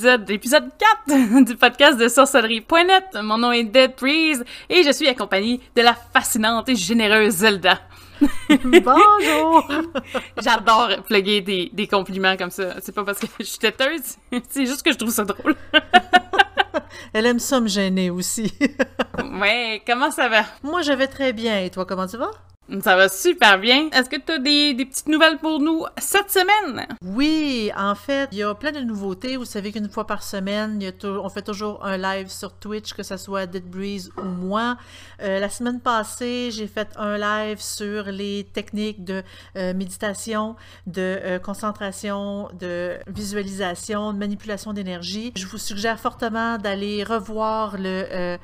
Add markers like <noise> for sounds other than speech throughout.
épisode, l'épisode 4 <laughs> du podcast de sorcellerie.net. Mon nom est Dead Breeze et je suis accompagnée de la fascinante et généreuse Zelda. <laughs> Bonjour! <laughs> J'adore plugger des, des compliments comme ça. C'est pas parce que je suis têteuse, c'est juste que je trouve ça drôle. Elle aime ça me gêner aussi. ouais, comment ça va? Moi, je vais très bien. Et toi, comment tu vas? Ça va super bien. Est-ce que tu as des, petites nouvelles pour nous cette semaine? Oui, en fait, il y a plein de nouveautés. Vous savez qu'une fois par semaine, on fait toujours un live sur Twitch, que ce soit Dead Breeze ou moi. Euh, la semaine passée, j'ai fait un live sur les techniques de euh, méditation, de euh, concentration, de visualisation, de manipulation d'énergie. Je vous suggère fortement d'aller revoir le,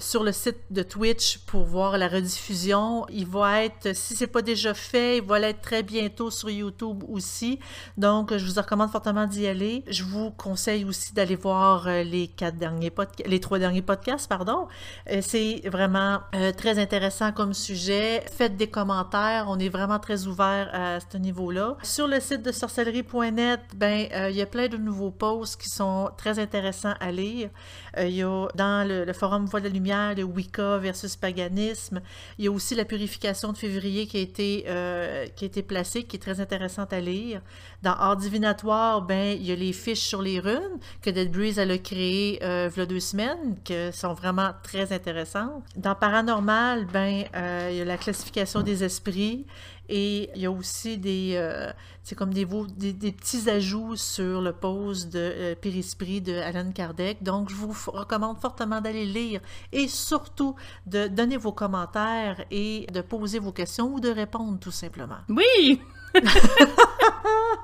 sur le site de Twitch pour voir la rediffusion. Va être, si c'est pas déjà fait, il va l'être très bientôt sur YouTube aussi. Donc, je vous recommande fortement d'y aller. Je vous conseille aussi d'aller voir euh, les quatre derniers podcasts, les trois derniers podcasts, pardon. Euh, c'est vraiment euh, très intéressant comme sujet. Faites des commentaires. On est vraiment très ouvert à ce niveau-là. Sur le site de sorcellerie.net, ben, il y a plein de nouveaux posts qui sont très intéressants à lire. il y a dans le, le forum Voix de la Lumière, le Wicca versus paganisme. Il y a aussi la purification de février qui a été, euh, qui a été placée, qui est très intéressante à lire. Dans Art divinatoire, ben, il y a les fiches sur les runes que Dead Breeze a créées euh, il y a deux semaines, qui sont vraiment très intéressantes. Dans Paranormal, ben, euh, il y a la classification des esprits. Et il y a aussi des, euh, c'est comme des, des, des, petits ajouts sur le pose de euh, Périsprit de Alan Kardec. Donc, je vous recommande fortement d'aller lire et surtout de donner vos commentaires et de poser vos questions ou de répondre tout simplement. Oui! <laughs>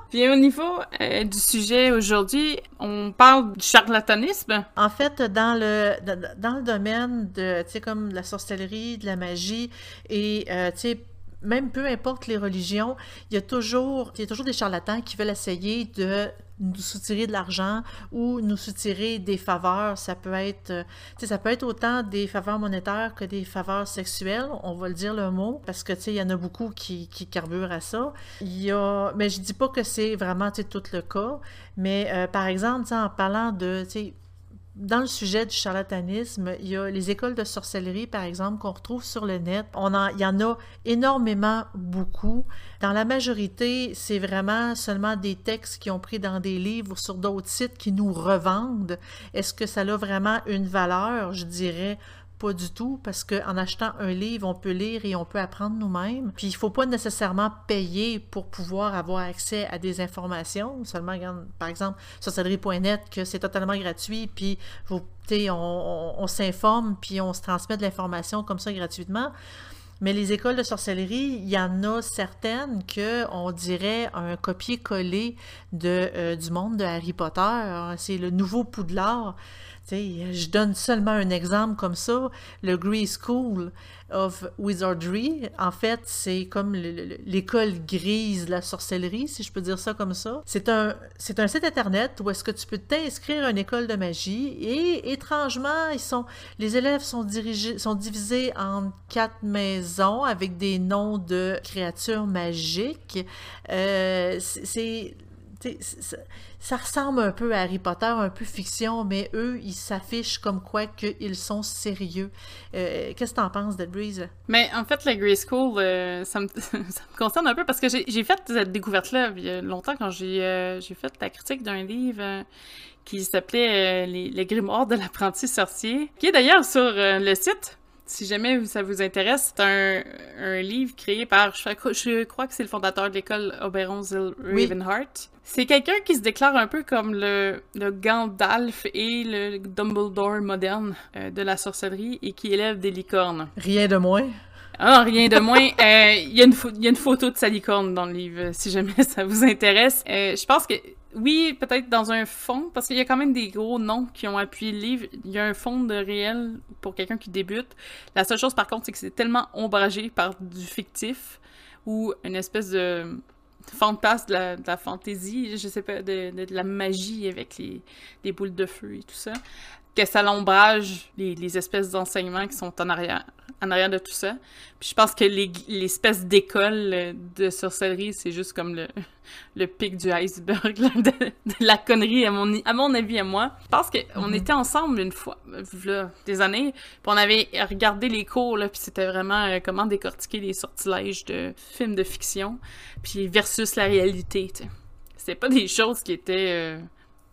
Puis au niveau euh, du sujet aujourd'hui, on parle du charlatanisme. En fait, dans le dans le domaine de, tu sais, comme la sorcellerie, de la magie et, euh, tu sais, même peu importe les religions, il y a toujours, il y a toujours des charlatans qui veulent essayer de nous soutirer de l'argent ou nous soutirer des faveurs. Ça peut être, ça peut être autant des faveurs monétaires que des faveurs sexuelles. On va le dire le mot parce que il y en a beaucoup qui, qui carburent à ça. Il y a, mais je dis pas que c'est vraiment tout le cas. Mais euh, par exemple, en parlant de, dans le sujet du charlatanisme, il y a les écoles de sorcellerie, par exemple, qu'on retrouve sur le net. On en, il y en a énormément beaucoup. Dans la majorité, c'est vraiment seulement des textes qui ont pris dans des livres ou sur d'autres sites qui nous revendent. Est-ce que ça a vraiment une valeur? Je dirais pas du tout, parce qu'en achetant un livre, on peut lire et on peut apprendre nous-mêmes. Puis il faut pas nécessairement payer pour pouvoir avoir accès à des informations. Seulement, par exemple, sur sorcellerie.net, que c'est totalement gratuit, puis vous, on, on, s'informe, puis on se transmet de l'information comme ça gratuitement. Mais les écoles de sorcellerie, il y en a certaines que on dirait un copier-coller de, euh, du monde de Harry Potter. C'est le nouveau Poudlard je donne seulement un exemple comme ça. Le Grey School of Wizardry, en fait, c'est comme l'école grise de la sorcellerie, si je peux dire ça comme ça. C'est un, un site internet où est-ce que tu peux t'inscrire à une école de magie et étrangement, les élèves sont dirigés, sont divisés en quatre maisons avec des noms de créatures magiques. Euh, c'est ça, ressemble un peu à Harry Potter, un peu fiction, mais eux, ils s'affichent comme quoi qu'ils sont sérieux. Euh, qu'est-ce que t'en penses, Dead Breeze? Mais en fait, la Grey School, euh, ça, me, <laughs> ça, me, concerne un peu parce que j'ai fait cette découverte-là il y a longtemps quand j'ai euh, fait la critique d'un livre qui s'appelait les, Grimoires de l'apprenti sorcier, qui est d'ailleurs sur le site si jamais ça vous intéresse, c'est un, un, livre créé par, je, je crois que c'est le fondateur de l'école Oberon Zil Ravenheart. Oui. C'est quelqu'un qui se déclare un peu comme le, le Gandalf et le Dumbledore moderne euh, de la sorcellerie et qui élève des licornes. Rien de moins. Ah, rien de moins. <laughs> Euh, il y, y, a une photo de sa licorne dans le livre, si jamais <laughs> ça vous intéresse. Euh, je pense que oui, peut-être dans un fond, parce qu'il y a quand même des gros noms qui ont appuyé le livre. Il y a un fond de réel pour quelqu'un qui débute. La seule chose, par contre, c'est que c'est tellement ombragé par du fictif ou une espèce de fond de la, fantaisie, je sais pas, de, la magie avec les, les, boules de feu et tout ça, que ça l'ombrage les espèces d'enseignements qui sont en arrière. En arrière de tout ça. Puis je pense que l'espèce d'école euh, de sorcellerie, c'est juste comme le, <laughs> le pic du iceberg de, la connerie, à mon, à mon avis, à moi. Je pense qu'on mm-hmm. était ensemble une fois, là, des années, puis on avait regardé les cours, là, puis c'était vraiment euh, comment décortiquer les sortilèges de films de fiction, puis versus la réalité, tu sais. C'était pas des choses qui étaient... Euh,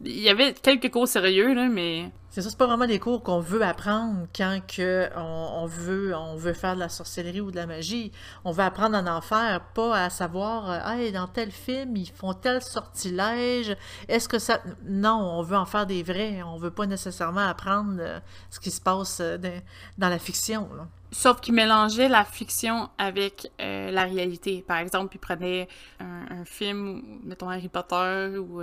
il y avait quelques cours sérieux, là, mais... C'est ça, c'est pas vraiment des cours qu'on veut apprendre quand que on, veut, on veut faire de la sorcellerie ou de la magie. On veut apprendre à en faire, pas à savoir, euh, hey, dans tel film, ils font tel sortilège. Est-ce que ça... Non, on veut en faire des vrais. On veut pas nécessairement apprendre euh, ce qui se passe euh, dans, la fiction, là. Sauf qu'il mélangeait la fiction avec la réalité. Par exemple, il prenait un, film, mettons Harry Potter ou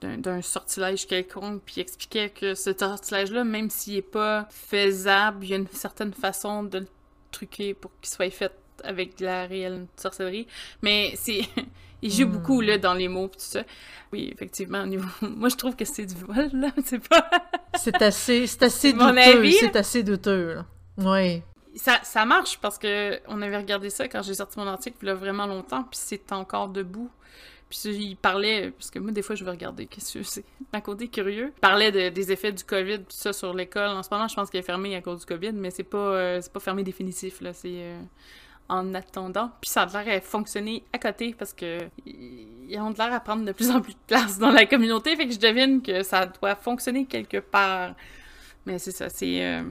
d'un sortilège quelconque, puis expliquait que ce sortilège-là, même s'il est pas faisable, il y a une certaine façon de le truquer pour qu'il soit fait avec de la réelle sorcellerie. Mais c'est... <laughs> il joue beaucoup, là, dans les mots, tout ça. Oui, effectivement, au niveau... <laughs> Moi, je trouve que c'est du vol, là, <laughs> c'est pas... c'est assez... C'est assez douteux, c'est assez douteux, là. Oui. Ça, ça marche, parce que on avait regardé ça quand j'ai sorti mon article, il y a vraiment longtemps, puis c'est encore debout. Puis il parlait, parce que moi, des fois, je vais regarder, qu'est-ce que c'est, <laughs> à côté curieux. Il parlait des effets du COVID, tout ça, sur l'école. En ce moment, je pense qu'il est fermé à cause du COVID, mais c'est pas, euh, pas fermé définitif, là. C'est euh, en attendant. Puis ça a l'air à fonctionner à côté, parce que ils ont l'air à prendre de plus en plus de place dans la communauté, fait que je devine que ça doit fonctionner quelque part. Mais c'est ça, c'est... Euh,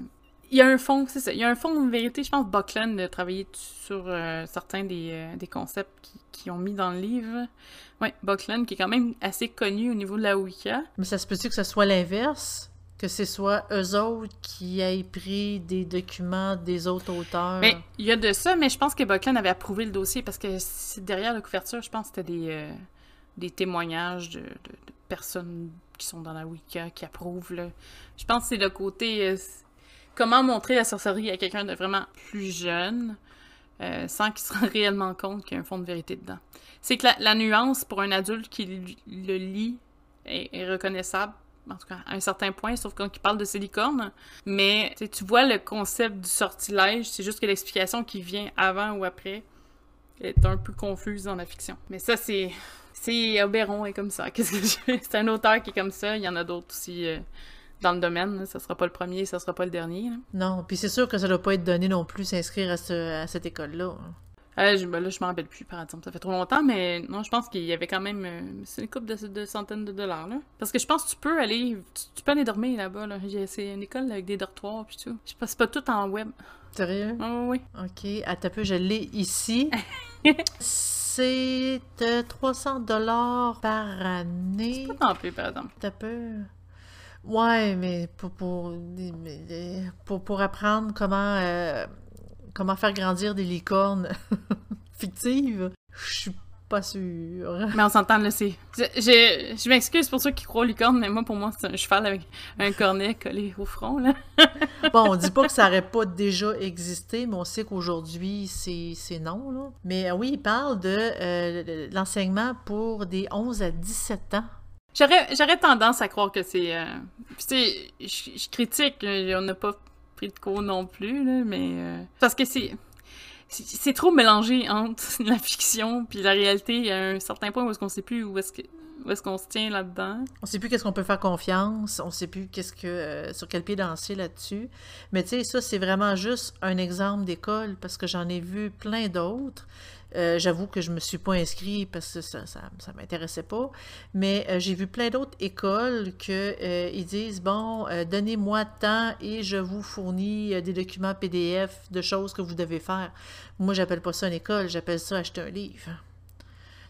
y a un fond, c'est ça. Il y a un fond de vérité. Je pense Buckland a travaillé sur certains des, des concepts qu'ils ont mis dans le livre. Oui, Buckland, qui est quand même assez connu au niveau de la Wicca. Mais ça se peut-tu que ce soit l'inverse? Que ce soit eux autres qui aient pris des documents des autres auteurs? Mais il y a de ça, mais je pense que Buckland avait approuvé le dossier parce que derrière la couverture, je pense que c'était des, euh, des témoignages de, personnes qui sont dans la Wicca, qui approuvent. Là. Je pense que c'est le côté... Comment montrer la sorcellerie à quelqu'un de vraiment plus jeune euh, sans qu'il se rende <laughs> réellement compte qu'il y a un fond de vérité dedans. C'est que la, nuance pour un adulte qui le lit est, reconnaissable, en tout cas à un certain point, sauf quand il parle de silicone. Mais tu vois le concept du sortilège, c'est juste que l'explication qui vient avant ou après est un peu confuse dans la fiction. Mais ça, c'est. C'est Oberon est comme ça. <laughs> Qu'est-ce que C'est un auteur qui est comme ça. Il y en a d'autres aussi. Euh, dans le domaine. Ça sera pas le premier, ça sera pas le dernier. Non, puis c'est sûr que ça doit pas être donné non plus s'inscrire à, cette école-là. Euh, je, ben là, je m'en rappelle plus, par exemple. Ça fait trop longtemps, mais non, je pense qu'il y avait quand même. Euh, c'est une coupe de, centaines de dollars, là. Parce que je pense que tu peux aller. Tu, peux aller dormir là-bas, là. C'est une école avec des dortoirs, puis tout. Je pense pas tout en web. Sérieux? Oh, oui. Ok, attends un peu, je l'ai ici. <laughs> c'est 300 dollars par année. C'est pas tant peu, par exemple. T'as peu. Ouais, mais pour, pour, pour, pour apprendre comment, euh, comment faire grandir des licornes <laughs> fictives, je suis pas sûre. Mais on s'entend, là, c'est... Je, je, m'excuse pour ceux qui croient aux licornes, mais moi, pour moi, c'est un cheval avec un cornet collé au front, là. <laughs> bon, on dit pas que ça aurait pas déjà existé, mais on sait qu'aujourd'hui, c'est non, là. Mais oui, il parle de euh, l'enseignement pour des 11 à 17 ans. J'aurais tendance à croire que c'est. Euh... Tu sais, je critique, on n'a pas pris de cours non plus, là, mais. Euh, parce que c'est. C'est trop mélangé entre <laughs> la fiction puis la réalité. A un certain point où est-ce qu'on sait plus où est-ce que où est-ce qu'on se tient là-dedans? On sait plus qu'est-ce qu'on peut faire confiance, on sait plus qu'est-ce que euh, sur quel pied danser là-dessus. Mais tu sais, ça c'est vraiment juste un exemple d'école parce que j'en ai vu plein d'autres. Euh, j'avoue que je me suis pas inscrit parce que ça, ça m'intéressait pas. Mais euh, j'ai vu plein d'autres écoles que euh, disent bon, donnez-moi temps et je vous fournis des documents PDF de choses que vous devez faire. Moi, j'appelle pas ça une école, j'appelle ça acheter un livre.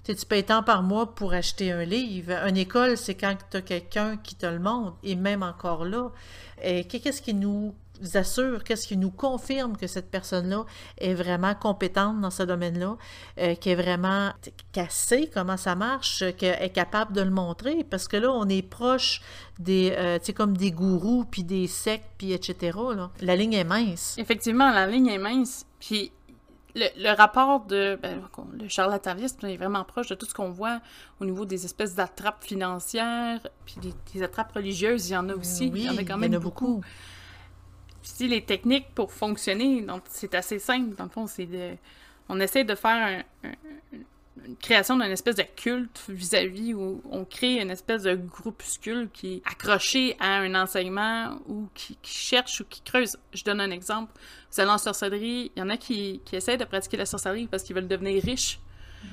Tu, sais, tu payes tant par mois pour acheter un livre. Une école, c'est quand tu as quelqu'un qui te le montre. Et même encore là, qu'est-ce qui nous assure, qu'est-ce qui nous confirme que cette personne-là est vraiment compétente dans ce domaine-là, euh, qui est vraiment cassée, comment ça marche, qu'elle est capable de le montrer, parce que là, on est proche des, euh, tu sais, comme des gourous, puis des sectes, puis etc. Là. La ligne est mince. Effectivement, la ligne est mince, puis le, rapport de ben, le charlatanisme est vraiment proche de tout ce qu'on voit au niveau des espèces d'attrapes financières, puis des, attrapes religieuses, il y en a aussi, il y en a quand même beaucoup Les techniques pour fonctionner, donc c'est assez simple. Dans le fond, c'est de... On essaie de faire un, une création d'une espèce de culte vis-à-vis où on crée une espèce de groupuscule qui est accroché à un enseignement ou qui, cherche ou qui creuse. Je donne un exemple. Vous allez en sorcellerie, il y en a qui, qui essaient de pratiquer la sorcellerie parce qu'ils veulent devenir riches.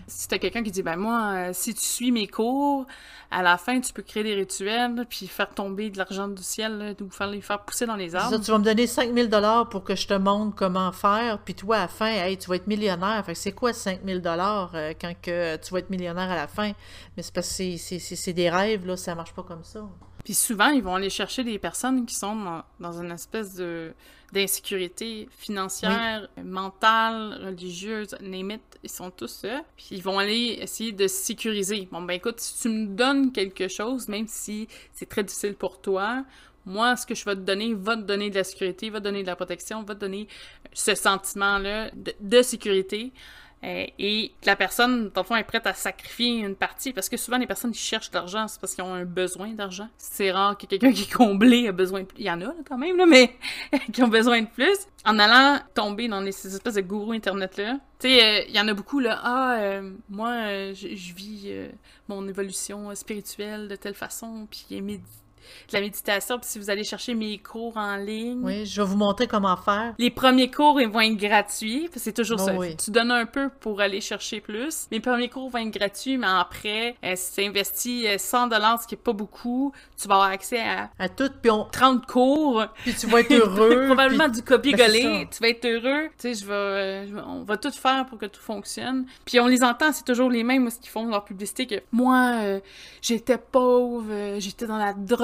Si t'as quelqu'un qui dit, ben moi, euh, si tu suis mes cours, à la fin, tu peux créer des rituels, puis faire tomber de l'argent du ciel, ou faire les faire pousser dans les arbres. tu vas me donner 5000 dollars pour que je te montre comment faire, puis toi, à la fin, hey, tu vas être millionnaire. Fait c'est quoi 5000 dollars euh, quand que tu vas être millionnaire à la fin? Mais c'est parce que c'est des rêves, là, ça marche pas comme ça. Puis souvent, ils vont aller chercher des personnes qui sont dans, une espèce de d'insécurité financière, mentale, religieuse, name ils sont tous là. Puis ils vont aller essayer de sécuriser. Bon, ben écoute, si tu me donnes quelque chose, même si c'est très difficile pour toi, moi, ce que je vais te donner va te donner de la sécurité, va te donner de la protection, va te donner ce sentiment-là de sécurité. Euh, et la personne, dans le fond, est prête à sacrifier une partie, parce que souvent, les personnes qui cherchent de l'argent, c'est parce qu'ils ont un besoin d'argent. C'est rare que quelqu'un qui est comblé a besoin de plus. Il y en a, quand même, là, mais <laughs> qui ont besoin de plus. En allant tomber dans ces espèces de gourous Internet-là, tu sais, euh, il y en a beaucoup, là, ah, euh, moi, je vis mon évolution spirituelle de telle façon, puis de la méditation. Puis si vous allez chercher mes cours en ligne. Oui, je vais vous montrer comment faire. Les premiers cours, ils vont être gratuits. C'est toujours ça. Tu donnes un peu pour aller chercher plus. Les premiers cours vont être gratuits, mais après, euh, si tu investis 100 euh, dollars, ce qui est pas beaucoup, tu vas avoir accès à, à tout. Puis on... 30 cours. Puis tu vas être heureux. <laughs> Probablement du copier-coller. Ben, tu vas être heureux. Tu sais, je vais, euh, on va tout faire pour que tout fonctionne. Puis on les entend, c'est toujours les mêmes, ce qu'ils font leur publicité, que moi, j'étais pauvre, j'étais dans la drogue,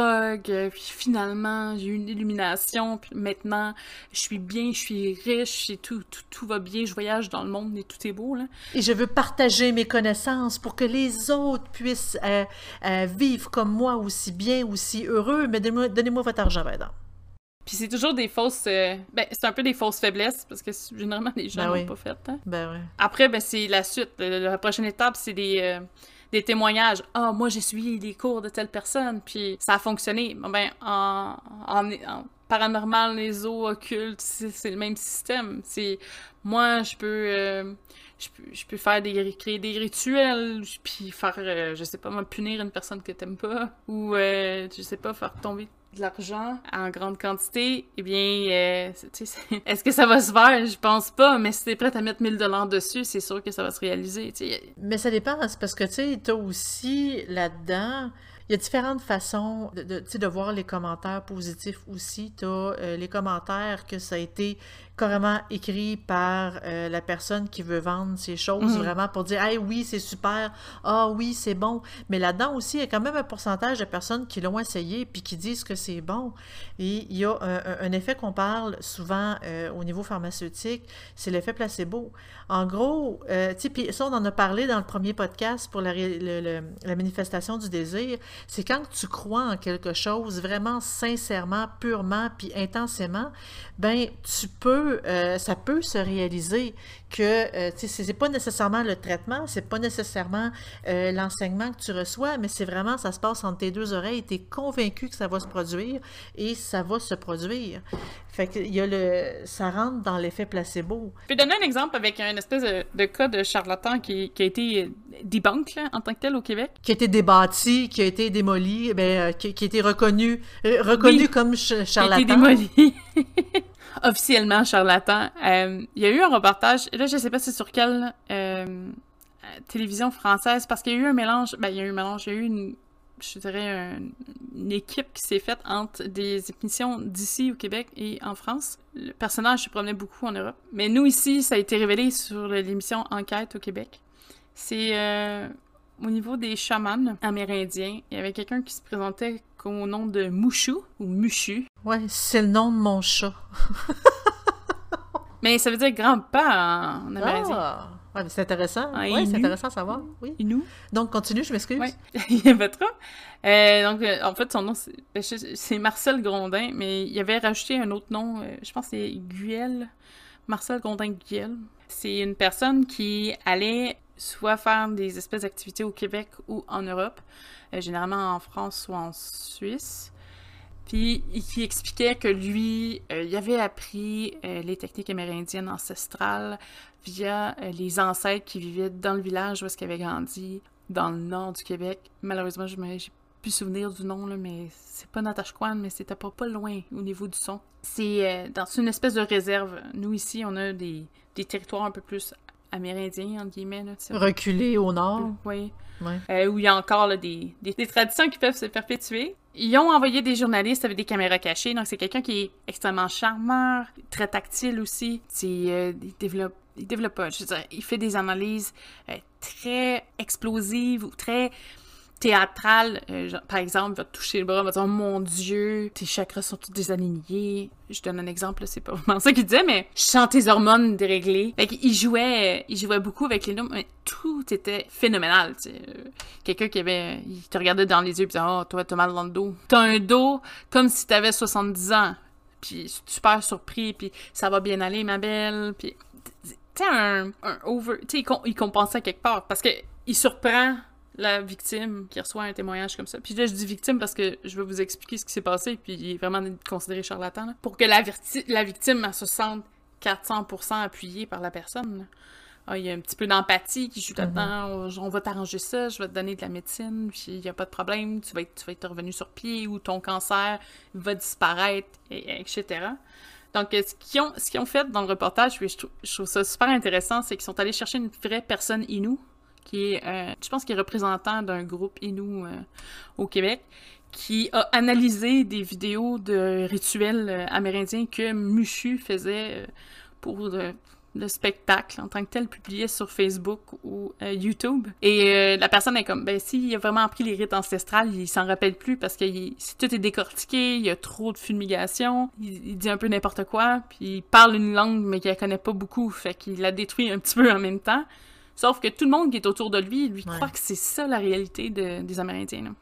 puis finalement, j'ai eu une illumination, puis maintenant, je suis bien, je suis riche, et tout, tout, tout, va bien, je voyage dans le monde et tout est beau, là. Et je veux partager mes connaissances pour que les autres puissent euh, euh, vivre comme moi, aussi bien, aussi heureux, mais donnez-moi votre argent, madame. Puis c'est toujours des fausses... Euh, ben, c'est un peu des fausses faiblesses, parce que généralement, les gens ben pas fait. Hein. Ben. Après, ben, c'est la suite. La, prochaine étape, c'est des des témoignages. Ah, moi, j'ai suivi les cours de telle personne, puis ça a fonctionné. Ben, en, en, paranormal, les eaux occultes, c'est le même système. C'est moi, je peux, euh, je peux, je peux faire des créer des rituels, puis faire, euh, je sais pas, moi, punir une personne que t'aimes pas, ou euh, je sais pas, faire tomber de l'argent? En grande quantité, eh bien, euh, est-ce que ça va se faire? Je pense pas, mais si t'es prête à mettre 1000 dollars dessus, c'est sûr que ça va se réaliser. Mais ça dépend, c'est parce que tu sais, t'as aussi là-dedans il y a différentes façons de, de, de voir les commentaires positifs aussi. Tu as euh, les commentaires que ça a été carrément écrit par euh, la personne qui veut vendre ces choses, mhm. vraiment pour dire Hey, oui, c'est super, ah oui, c'est bon. Mais là-dedans aussi, il y a quand même un pourcentage de personnes qui l'ont essayé puis qui disent que c'est bon. Et il y a un, effet qu'on parle souvent euh, au niveau pharmaceutique, c'est l'effet placebo. En gros, euh, tu sais, ça, on en a parlé dans le premier podcast pour la, la manifestation du désir, c'est quand tu crois en quelque chose vraiment sincèrement, purement, puis intensément, ben tu peux, euh, ça peut se réaliser que euh, sais, c'est pas nécessairement le traitement, c'est pas nécessairement euh, l'enseignement que tu reçois, mais c'est vraiment, ça se passe entre tes deux oreilles, tu es convaincu que ça va se produire et ça va se produire. Fait que y a le, ça rentre dans l'effet placebo. Je peux donner un exemple avec un espèce de, cas de charlatan qui, qui a été debunk là, en tant que tel au Québec. Qui a été débâti, qui a été démoli, ben, qui, qui, a été reconnu, reconnu comme charlatan. Qui a été démoli. <laughs> <laughs> officiellement charlatan. Euh, il y a eu un reportage, là je sais pas c'est sur quelle euh, télévision française, parce qu'il y a eu un mélange, ben il y a eu un mélange, il y a eu une, je dirais une équipe qui s'est faite entre des émissions d'ici au Québec et en France. Le personnage se promenait beaucoup en Europe. Mais nous ici, ça a été révélé sur l'émission Enquête au Québec. C'est euh, au niveau des chamans amérindiens, il y avait quelqu'un qui se présentait au nom de Mouchou ou Muchu. Ouais, c'est le nom de mon chat. mais ça veut dire grand-père en amérindien. Ah, ouais, c'est intéressant. oui, c'est intéressant à savoir. Oui. Inou. Donc, continue, je m'excuse. Oui, <laughs> il y avait trop. Euh, donc, euh, en fait, son nom, ben, c'est Marcel Grondin, mais il avait rajouté un autre nom, euh, je pense que c'est Guel. Marcel Grondin Guel. C'est une personne qui allait soit faire des espèces d'activités au Québec ou en Europe, euh, généralement en France ou en Suisse. Puis qui expliquait que lui, euh, il avait appris euh, les techniques amérindiennes ancestrales via les ancêtres qui vivaient dans le village où est-ce qu'il avait grandi, dans le nord du Québec. Malheureusement, je me plus souvenir du nom, là, mais c'est pas Natashquan, mais c'était pas, pas loin au niveau du son. C'est dans une espèce de réserve. Nous, ici, on a des, des territoires un peu plus amérindiens, entre guillemets. Là, Reculés au nord. Oui. Ouais. où il y a encore là, des, des, des, traditions qui peuvent se perpétuer. Ils ont envoyé des journalistes avec des caméras cachées, donc c'est quelqu'un qui est extrêmement charmeur, très tactile aussi. Euh, il développe, il développe pas, je veux dire, il fait des analyses euh, très explosives ou très théâtrale, euh, par exemple, va te toucher le bras, va dire oh, mon Dieu, tes chakras sont tous désalignés. Je donne un exemple, c'est pas <laughs> vraiment ça qu'il disait, mais je sens tes hormones déréglées. Fait jouait, il jouait beaucoup avec les noms, mais tout était phénoménal. Sais. Quelqu'un qui avait, il te regardait dans les yeux et disait oh toi t'as mal dans le dos. T'as un dos comme si t'avais 70 ans. Puis super surpris, puis ça va bien aller ma belle, puis un, un over, tu sais il, compensait quelque part parce que il surprend la victime qui reçoit un témoignage comme ça. Puis là, je dis victime parce que je vais vous expliquer ce qui s'est passé, puis il est vraiment considéré charlatan, pour que la, la victime elle, se sente 400% appuyée par la personne. Ah, il y a un petit peu d'empathie qui joue mm-hmm. là-dedans. On, va t'arranger ça, je vais te donner de la médecine, puis il n'y a pas de problème, tu vas, être, tu vas être revenu sur pied ou ton cancer va disparaître, et, etc. Donc, ce qu'ils ont, ce qu'ils ont fait dans le reportage, je trouve, je trouve ça super intéressant, c'est qu'ils sont allés chercher une vraie personne inou qui est, euh, je pense qu'il est représentant d'un groupe Inou euh, au Québec, qui a analysé des vidéos de rituels euh, amérindiens que Mushu faisait pour le spectacle en tant que tel publié sur Facebook ou YouTube. Et la personne est comme, ben s'il a vraiment appris les rites ancestrales, il s'en rappelle plus parce que tout est décortiqué, il y a trop de fumigation, il, dit un peu n'importe quoi, puis il parle une langue mais qu'il connaît pas beaucoup, fait qu'il la détruit un petit peu en même temps. Sauf que tout le monde qui est autour de lui, lui croit que c'est ça la réalité des Amérindiens.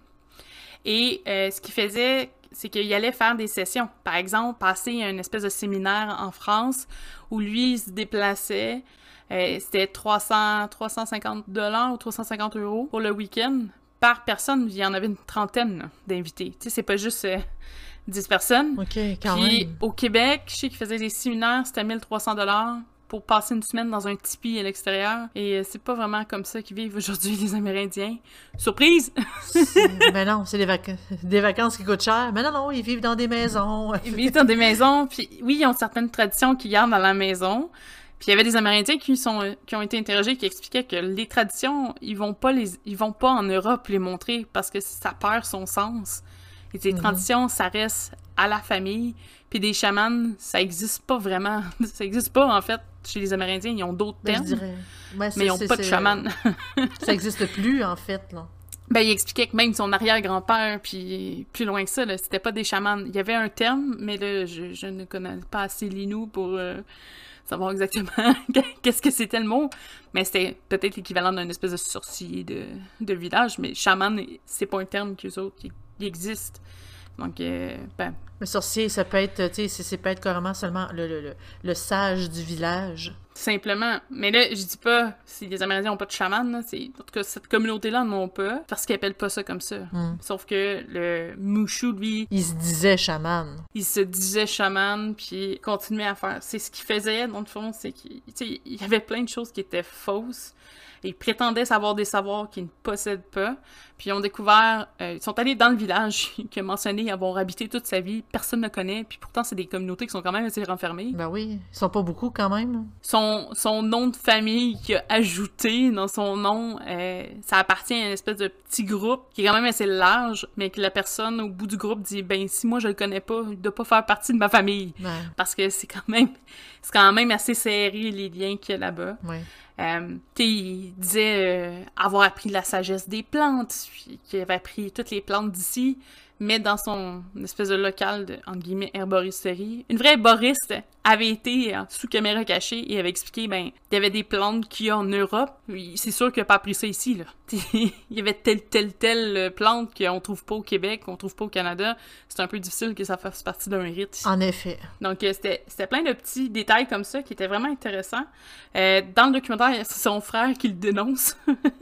Et euh, ce qu'il faisait, c'est qu'il allait faire des sessions. Par exemple, passer un espèce de séminaire en France où lui, il se déplaçait. Euh, c'était 300, 350 dollars ou 350 euros pour le week-end par personne. Il y en avait une trentaine d'invités. Tu sais, c'est pas juste 10 euh, personnes. OK, quand Puis, au Québec, je sais qu'il faisait des séminaires, c'était 1300 dollars pour passer une semaine dans un tipi à l'extérieur. Et euh, c'est pas vraiment comme ça qu'ils vivent aujourd'hui, les Amérindiens. Surprise! mais <laughs> non, c'est des, des, vacances qui coûtent cher. Mais non, non, ils vivent dans des maisons. ils vivent dans des maisons. Puis oui, ils ont certaines traditions qu'ils gardent dans la maison. Puis il y avait des Amérindiens qui sont qui ont été interrogés qui expliquaient que les traditions, ils vont pas les ils vont pas en Europe les montrer parce que ça perd son sens. Et ces mhm. traditions, ça reste à la famille. Puis des chamans, ça existe pas vraiment. <laughs> ça existe pas en fait chez les Amérindiens, ils ont d'autres ben, termes. mais ils n'ont pas de chaman. <laughs> ça n'existe plus, en fait, là. Ben, il expliquait que même son arrière-grand-père, puis plus loin que ça, c'était pas des chamans. Il y avait un terme, mais là, je, ne connais pas assez l'inou pour euh, savoir exactement <laughs> qu'est-ce que c'était le mot. Mais c'était peut-être l'équivalent d'un espèce de sorcier de, de village, mais chaman, c'est pas un terme qu'eux autres qui existe. Donc, euh, ben. Le sorcier, ça peut être, tu sais, ça peut être carrément seulement le, le, le, sage du village. Simplement. Mais là, je dis pas si les Amérindiens ont pas de chaman, là, c'est, en tout cas, cette communauté-là n'en pas, parce qu'ils appellent pas ça comme ça. Hmm. Sauf que le Mushu, lui... Il se disait chaman. Il se disait chaman, puis continuait à faire. C'est ce qu'il faisait, dans le fond, c'est qu'il il y avait plein de choses qui étaient fausses, ils prétendaient savoir des savoirs qu'ils ne possèdent pas. Puis ils ont découvert, euh, ils sont allés dans le village <laughs> qui a mentionné avoir habité toute sa vie, personne ne connaît, puis pourtant c'est des communautés qui sont quand même assez renfermées. Ben oui, ils sont pas beaucoup quand même. Son, son nom de famille qu'il a ajouté dans son nom, euh, ça appartient à une espèce de petit groupe qui est quand même assez large, mais que la personne au bout du groupe dit ben si moi je le connais pas, il doit pas faire partie de ma famille. Parce que c'est quand même c'est quand même assez serré les liens qu'il y a là-bas. Ouais. Euh, il disait euh, avoir appris la sagesse des plantes, qu'il avait appris toutes les plantes d'ici, mais dans son espèce de local de, guillemets, herboristerie. Une vraie herboriste avait été sous caméra cachée et avait expliqué, ben, il y avait des plantes qu'il y a en Europe. C'est sûr qu'il n'a pas appris ça ici, là. <laughs> il y avait telle, telle, telle plante qu'on trouve pas au Québec, qu'on trouve pas au Canada. C'est un peu difficile que ça fasse partie d'un rite. En effet. Donc, euh, c'était c'était plein de petits détails comme ça qui étaient vraiment intéressants. Euh, dans le documentaire, c'est son frère qui le dénonce.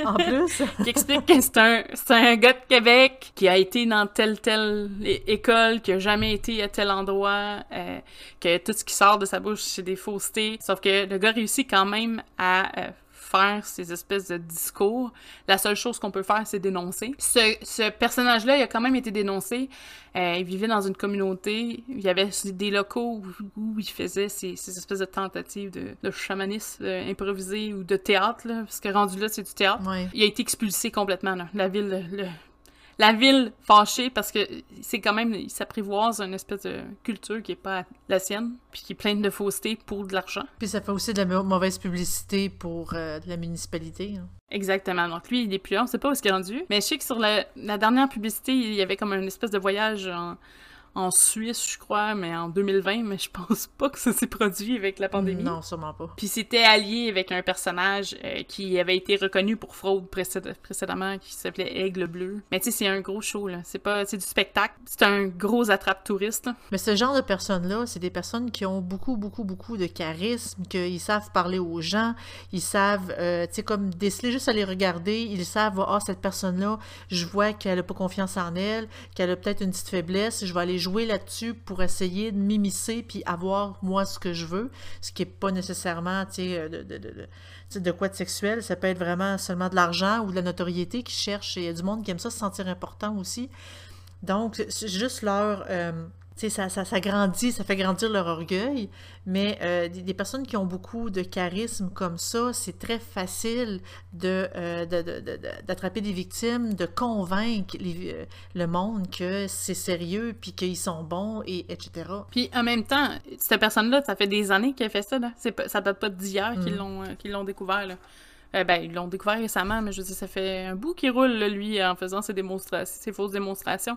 En <laughs> plus. qui explique que c'est un, c'est un gars de Québec qui a été dans telle, telle école, qui a jamais été à tel endroit, euh, que tout ce qui sort de sa bouche, c'est des faussetés. Sauf que le gars réussit quand même à euh, faire ces espèces de discours. La seule chose qu'on peut faire, c'est dénoncer. Ce, ce personnage-là, il a quand même été dénoncé. Euh, il vivait dans une communauté. Il y avait des locaux où, où il faisait ces, ces espèces de tentatives de, de chamanisme euh, improvisé ou de théâtre, là, parce que rendu là, c'est du théâtre. Ouais. Il a été expulsé complètement, là. La ville, le- la ville fâchée parce que c'est quand même, il s'apprivoise une espèce de culture qui est pas la sienne, puis qui est pleine de fausseté pour de l'argent. Puis ça fait aussi de la mau- mauvaise publicité pour euh, la municipalité. hein. Exactement. Donc lui, il est plus là, on sait pas où est-ce qu'il est rendu. Mais je sais que sur la, la dernière publicité, il y avait comme une espèce de voyage en, en Suisse, je crois, mais en 2020, mais je pense pas que ça s'est produit avec la pandémie. Non, sûrement pas. Puis c'était allié avec un personnage euh, qui avait été reconnu pour fraude précéd- précédemment, qui s'appelait Aigle Bleu. Mais tu sais, c'est un gros show, là. C'est pas... C'est du spectacle. C'est un gros attrape-touriste. Mais ce genre de personnes-là, c'est des personnes qui ont beaucoup, beaucoup, beaucoup de charisme, qu'ils savent parler aux gens, ils savent, euh, tu sais, comme déceler juste à les regarder, ils savent, ah, cette personne-là, je vois qu'elle a pas confiance en elle, qu'elle a peut-être une petite faiblesse, je vais aller jouer là-dessus pour essayer de m'immiscer puis avoir, moi, ce que je veux, ce qui est pas nécessairement, euh, de, de, de, de, quoi de sexuel, ça peut être vraiment seulement de l'argent ou de la notoriété qu'ils cherchent, et il y a du monde qui aime ça se sentir important aussi. Donc, c'est juste leur. euh, ça, ça, ça grandit, ça fait grandir leur orgueil, mais euh, des, des personnes qui ont beaucoup de charisme comme ça, c'est très facile de, euh, de- de- de- de- d'attraper des victimes, de convaincre les- euh, le monde que c'est sérieux, puis qu'ils sont bons, et etc. Puis en même temps, cette personne-là, ça fait des années qu'elle fait ça, là. C'est ça date pas d'hier qu'ils Mm. l'ont qu'ils l'ont découvert, là. Euh, ben, ils l'ont découvert récemment, mais je veux dire, ça fait un bout qu'il roule, là, lui, en faisant ses démonstrations, ses fausses démonstrations.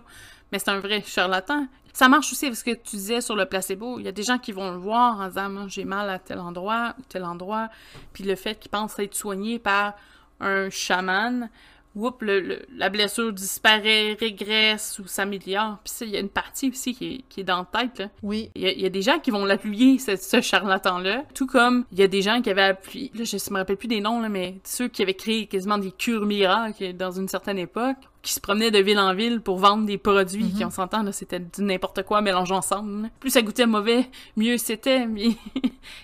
Mais c'est un vrai charlatan. Ça marche aussi avec ce que tu disais sur le placebo. Il y a des gens qui vont le voir en disant, moi, j'ai mal à tel endroit ou tel endroit. Puis le fait qu'ils pensent être soignés par un chaman, whoop, le- le- la blessure disparaît, régresse ou s'améliore. Puis ça, il y a une partie aussi qui est, qui est dans la tête, là. Oui, Il y, a, il y a des gens qui vont l'appuyer, ce, ce charlatan-là. Tout comme il y a des gens qui avaient appuyé, là, je me rappelle plus des noms, là, mais ceux qui avaient créé quasiment des cures miracles dans une certaine époque, qui se promenaient de ville en ville pour vendre des produits Mhm. qui, on s'entend, c'était du n'importe quoi mélangé ensemble. là. Plus ça goûtait mauvais, mieux c'était. <laughs> Mais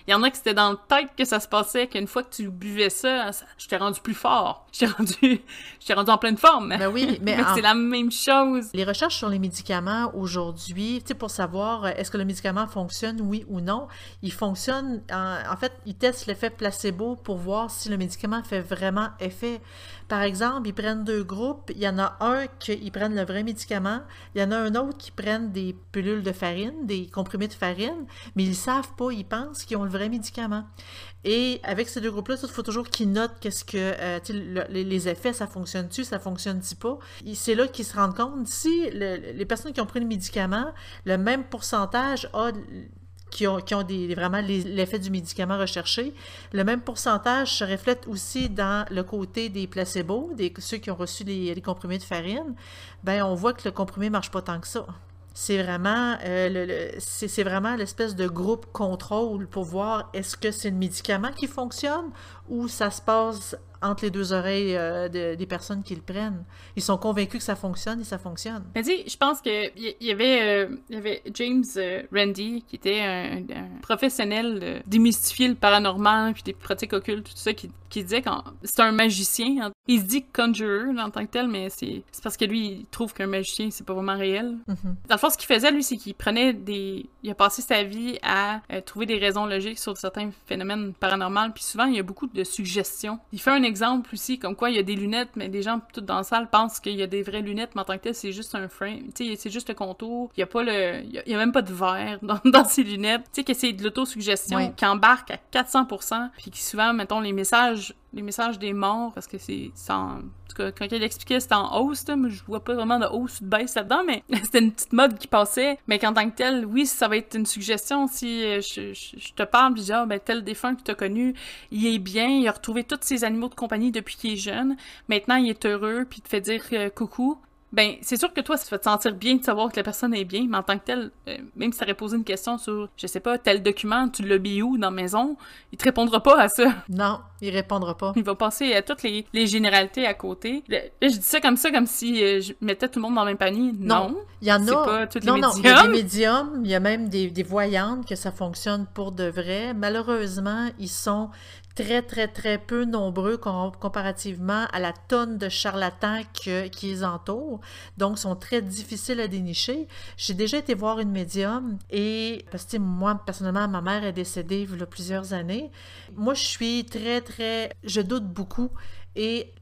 il y en a qui c'était dans le tête que ça se passait, qu'une fois que tu buvais ça, ça je t'ai rendu plus fort. <laughs> Je t'ai rendu, je rendu en pleine forme. ben oui, <laughs> mais en- c'est la même chose. Les recherches sur les médicaments aujourd'hui, tu sais, pour savoir euh, est-ce que le médicament fonctionne, oui ou non, il fonctionne, en, en fait, ils testent l'effet placebo pour voir si le médicament fait vraiment effet. Par exemple, ils prennent deux groupes, il y en a un qui prennent le vrai médicament, il y en a un autre qui prennent des pilules de farine, des comprimés de farine, mais ils savent pas, ils pensent qu'ils ont le vrai médicament. Et avec ces deux groupes-là, il faut toujours qu'ils notent qu'est-ce que euh, les, effets, ça fonctionne-tu, ça fonctionne-tu pas? C'est là qu'ils se rendent compte si le- les personnes qui ont pris le médicament, le même pourcentage a qui ont, qui vraiment l'effet du médicament recherché, le même pourcentage se reflète aussi dans le côté des placebos, ceux qui ont reçu les, comprimés de farine. Ben, on voit que le comprimé marche pas tant que ça. C'est vraiment, euh, c'est vraiment l'espèce de groupe contrôle pour voir est-ce que c'est le médicament qui fonctionne ou ça se passe entre les deux oreilles euh, de- des personnes qui le prennent. Ils sont convaincus que ça fonctionne et ça fonctionne. Mais dis, je pense que il y, y avait euh, y avait James euh, Randi qui était un, un professionnel de démystifier le paranormal puis des pratiques occultes tout ça qui, qui disait quand c'est un magicien. Il se dit conjurer en tant que tel, mais c'est parce que lui il trouve qu'un magicien c'est pas vraiment réel. Mhm. Dans le fond, ce qu'il faisait, lui, c'est qu'il prenait des... Il a passé sa vie à euh, trouver des raisons logiques sur certains phénomènes paranormaux, puis souvent, il y a beaucoup de suggestions. Il fait un exemple aussi, comme quoi il y a des lunettes, mais des gens tout dans la salle pensent qu'il y a des vraies lunettes, mais en tant que tel, c'est juste un frame. Tu sais, c'est juste le contour. Il y a pas le... Il y a, il y a même pas de verre dans, <laughs> dans ces lunettes. Tu sais, que c'est de l'autosuggestion Oui. qui embarque à 400%, puis qui souvent, mettons, les messages les messages des morts, parce que c'est en... tout cas, quand elle expliquait, c'était en hausse, mais je vois pas vraiment de hausse ou de baisse là-dedans, mais <laughs> c'était une petite mode qui passait. Mais qu'en tant que tel, oui, ça va être une suggestion. Si euh, je, te parle, puis je dis, ah, ben, tel défunt que tu as connu, il est bien, il a retrouvé tous ses animaux de compagnie depuis qu'il est jeune. Maintenant, il est heureux, puis il te fait dire euh, coucou ben c'est sûr que toi, ça te fait te sentir bien de savoir que la personne est bien, mais en tant que tel, euh, même si tu aurais posé une question sur, je sais pas, tel document, tu l'as mis où dans la maison, il te répondra pas à ça. <laughs> Non, il répondra pas. Il va passer à toutes les, généralités à côté. Là, je dis ça comme ça, comme si euh, je mettais tout le monde dans le même panier. Non. il y en a. Pas tous les non, médiums. non, il y a des médiums, il y a même des, des voyantes que ça fonctionne pour de vrai. Malheureusement, ils sont très, très, très peu nombreux comparativement à la tonne de charlatans qui les entourent. Donc, sont très difficiles à dénicher. J'ai déjà été voir une médium et, parce que moi, personnellement, ma mère est décédée il y a plusieurs années. Moi, je suis très, très... Je doute beaucoup et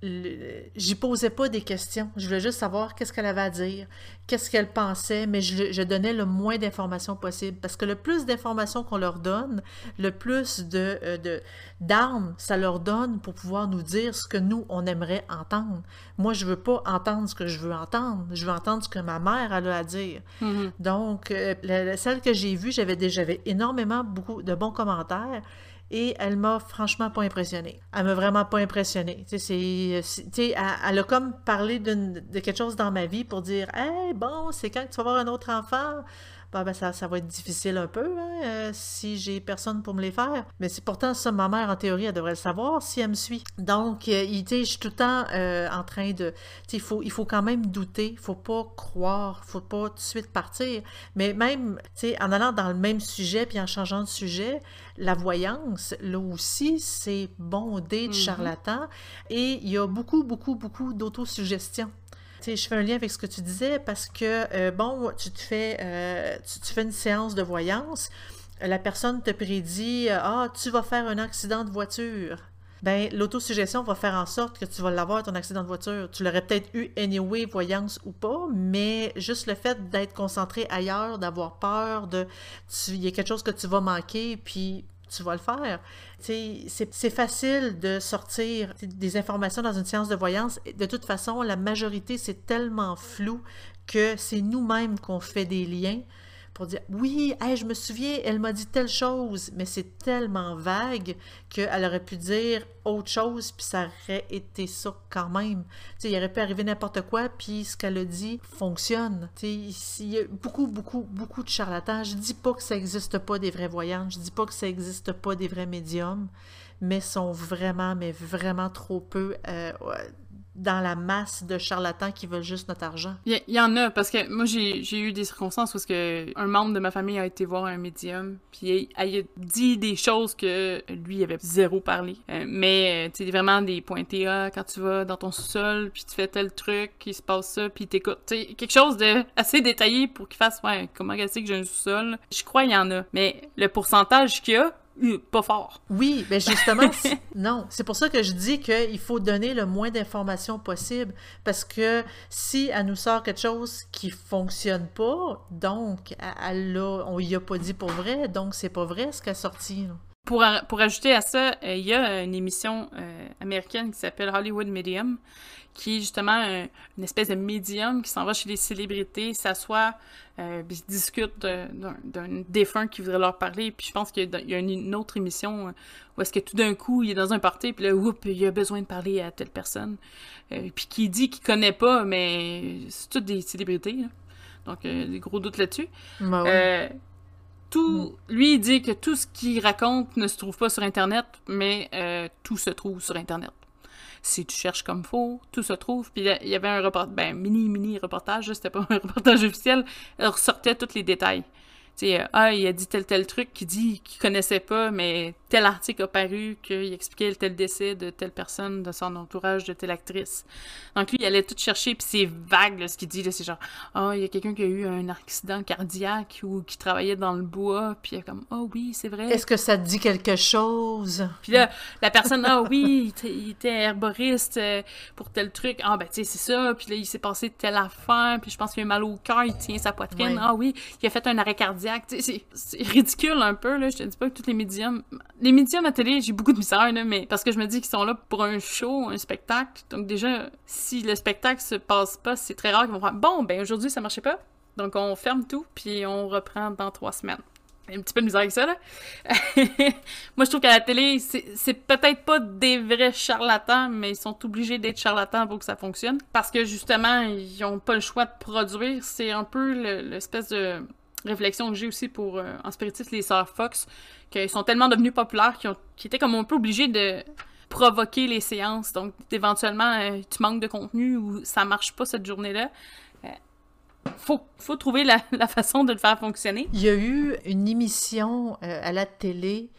j'y posais pas des questions. Je voulais juste savoir qu'est-ce qu'elle avait à dire, qu'est-ce qu'elle pensait, mais je, donnais le moins d'informations possible. Parce que le plus d'informations qu'on leur donne, le plus de, euh, d'armes ça leur donne pour pouvoir nous dire ce que nous, on aimerait entendre. Moi, je veux pas entendre ce que je veux entendre. Je veux entendre ce que ma mère a à dire. Mm-hmm. Donc, euh, celle que j'ai vue, j'avais déjà énormément beaucoup de bons commentaires et elle m'a franchement pas impressionnée. Elle m'a vraiment pas impressionnée. Tu sais, elle, elle a comme parlé de quelque chose dans ma vie pour dire Hey, bon, c'est quand tu vas avoir un autre enfant bah, ben, ça, ça, va être difficile un peu hein, euh, si j'ai personne pour me les faire. Mais c'est pourtant ça, ma mère, en théorie, elle devrait le savoir si elle me suit. Donc, euh, je suis tout le temps euh, en train de... Il faut, il faut quand même douter, il faut pas croire, il faut pas tout de suite partir. Mais même, en allant dans le même sujet puis en changeant de sujet, la voyance, là aussi, c'est bondé de mm-hmm. charlatans. Et il y a beaucoup, beaucoup, beaucoup d'autosuggestion je fais un lien avec ce que tu disais parce que, euh, bon, tu te fais, euh, tu, fais une séance de voyance, la personne te prédit euh, Ah, tu vas faire un accident de voiture. Ben, l'autosuggestion va faire en sorte que tu vas l'avoir, ton accident de voiture. Tu l'aurais peut-être eu anyway, voyance ou pas, mais juste le fait d'être concentré ailleurs, d'avoir peur, de. Il y a quelque chose que tu vas manquer, puis tu vas le faire. C'est facile de sortir des informations dans une séance de voyance. De toute façon, la majorité, c'est tellement flou que c'est nous-mêmes qu'on fait des liens pour dire oui, je me souviens, elle m'a dit telle chose, mais c'est tellement vague qu'elle aurait pu dire autre chose, puis ça aurait été ça quand même. sais, il aurait pu arriver n'importe quoi, puis ce qu'elle a dit fonctionne. il y a beaucoup, beaucoup, beaucoup de charlatans. Je dis pas que ça n'existe pas des vrais voyants, je dis pas que ça n'existe pas des vrais médiums, mais sont vraiment, mais vraiment trop peu. Euh, dans la masse de charlatans qui veulent juste notre argent. Il y, en a, parce que moi, j'ai eu des circonstances où que un membre de ma famille a été voir un médium, puis il, a dit des choses que lui avait zéro parlé. Euh, mais, tu sais, vraiment des points TA quand tu vas dans ton sous-sol, puis tu fais tel truc, il se passe ça, puis t'écoutes. Quelque chose de assez détaillé pour qu'il fasse, ouais, comment est-ce que j'ai un sous-sol? Je crois qu'il y en a. Mais le pourcentage qu'il y a, pas fort. Oui, mais justement, <laughs> non. C'est pour ça que je dis qu'il faut donner le moins d'informations possible. Parce que si elle nous sort quelque chose qui fonctionne pas, donc elle on y a pas dit pour vrai, donc c'est pas vrai ce qu'elle a sorti. Pour, pour ajouter à ça, euh, il y a une émission euh, américaine qui s'appelle Hollywood Medium, qui est justement une espèce de médium qui s'en va chez les célébrités, s'assoit, euh, discute d'un défunt qui voudrait leur parler. Puis je pense qu'il y, a une, autre émission euh, où est-ce que tout d'un coup, il est dans un party, puis là, oups, il a besoin de parler à telle personne. Euh, puis qui dit qu'il connaît pas, mais c'est toutes des célébrités. Donc, euh, des gros doutes là-dessus. Bah tout, lui, il dit que tout ce qu'il raconte ne se trouve pas sur Internet, mais tout se trouve sur Internet si tu cherches comme faux, tout se trouve. Puis il y avait un reportage, ben, mini, mini reportage, c'était pas <laughs> un reportage officiel, elle ressortait tous les détails sais, euh, ah, il a dit tel tel truc qu'il dit qu'il connaissait pas, mais tel article a paru qu'il expliquait tel décès de telle personne de son entourage, de telle actrice. Donc lui, il allait tout chercher, puis c'est vague, ce qu'il dit, c'est genre, ah, il y a quelqu'un qui a eu un accident cardiaque ou qui travaillait dans le bois, puis il est comme, oh oui, c'est vrai. Est-ce que ça te dit quelque chose? Puis là, la personne, ah oui, il, était herboriste euh, pour tel truc, ah ben tu sais, c'est ça, puis là, il s'est passé telle affaire, puis je pense qu'il a mal au cœur, il tient sa poitrine, ah oui, il a fait un arrêt cardiaque C'est ridicule un peu, là. Je te dis pas que tous les médiums... Les médiums à télé, j'ai beaucoup de misère, là, mais parce que je me dis qu'ils sont là pour un show, un spectacle. Donc déjà, si le spectacle se passe pas, c'est très rare qu'ils vont faire « Bon, ben aujourd'hui, ça marchait pas. Donc on ferme tout, puis on reprend dans trois semaines. » un petit peu de misère avec ça, là. <laughs> Moi, je trouve qu'à la télé, c'est peut-être pas des vrais charlatans, mais ils sont obligés d'être charlatans pour que ça fonctionne. Parce que, justement, ils ont pas le choix de produire. C'est un peu l'espèce de réflexion que j'ai aussi pour, euh, en spiritisme, les sœurs Fox, qu'ils sont tellement devenus populaires qu'ils étaient comme un peu obligés de provoquer les séances. Donc, éventuellement, euh, tu manques de contenu ou ça marche pas cette journée-là faut, faut trouver la, <laughs> la, façon de le faire fonctionner. Il y a eu une émission euh, à la télé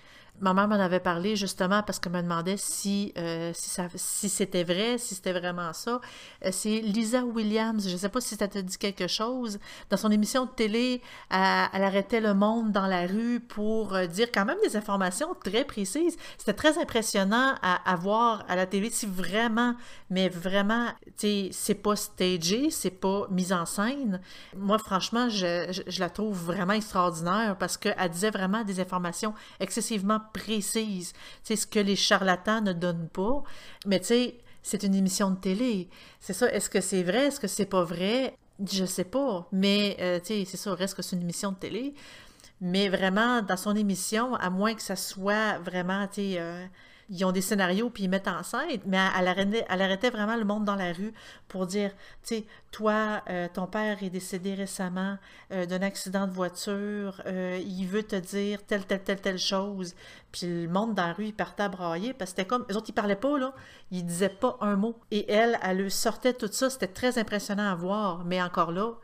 Ma mère m'en avait parlé justement parce qu'elle me demandait si, euh, si, c'était vrai, si c'était vraiment ça. Euh, c'est Lisa Williams, je ne sais pas si ça te dit quelque chose. Dans son émission de télé, elle, arrêtait le monde dans la rue pour euh, dire quand même des informations très précises. C'était très impressionnant à, à, voir à la télé si vraiment, mais vraiment, tu sais, c'est pas stagé, c'est pas mis en scène. Moi, franchement, je, je, je la trouve vraiment extraordinaire parce qu'elle disait vraiment des informations excessivement précise. C'est ce que les charlatans ne donnent pas. Mais tu sais, c'est une émission de télé. C'est ça. Est-ce que c'est vrai? Est-ce que c'est pas vrai? Je sais pas. Mais euh, tu sais, c'est ça. Reste que c'est une émission de télé. Mais vraiment, dans son émission, à moins que ça soit vraiment, tu sais, ils ont des scénarios puis ils mettent en scène, mais elle arrêtait, vraiment le monde dans la rue pour dire, tu sais, toi, euh, ton père est décédé récemment euh, d'un accident de voiture, euh, il veut te dire telle, telle, telle, telle chose. Puis le monde dans la rue, il partait à brailler parce que c'était comme, les autres, ils parlaient pas, là, ils disaient pas un mot. Et elle, elle, elle sortait tout ça, c'était très impressionnant à voir, mais encore là,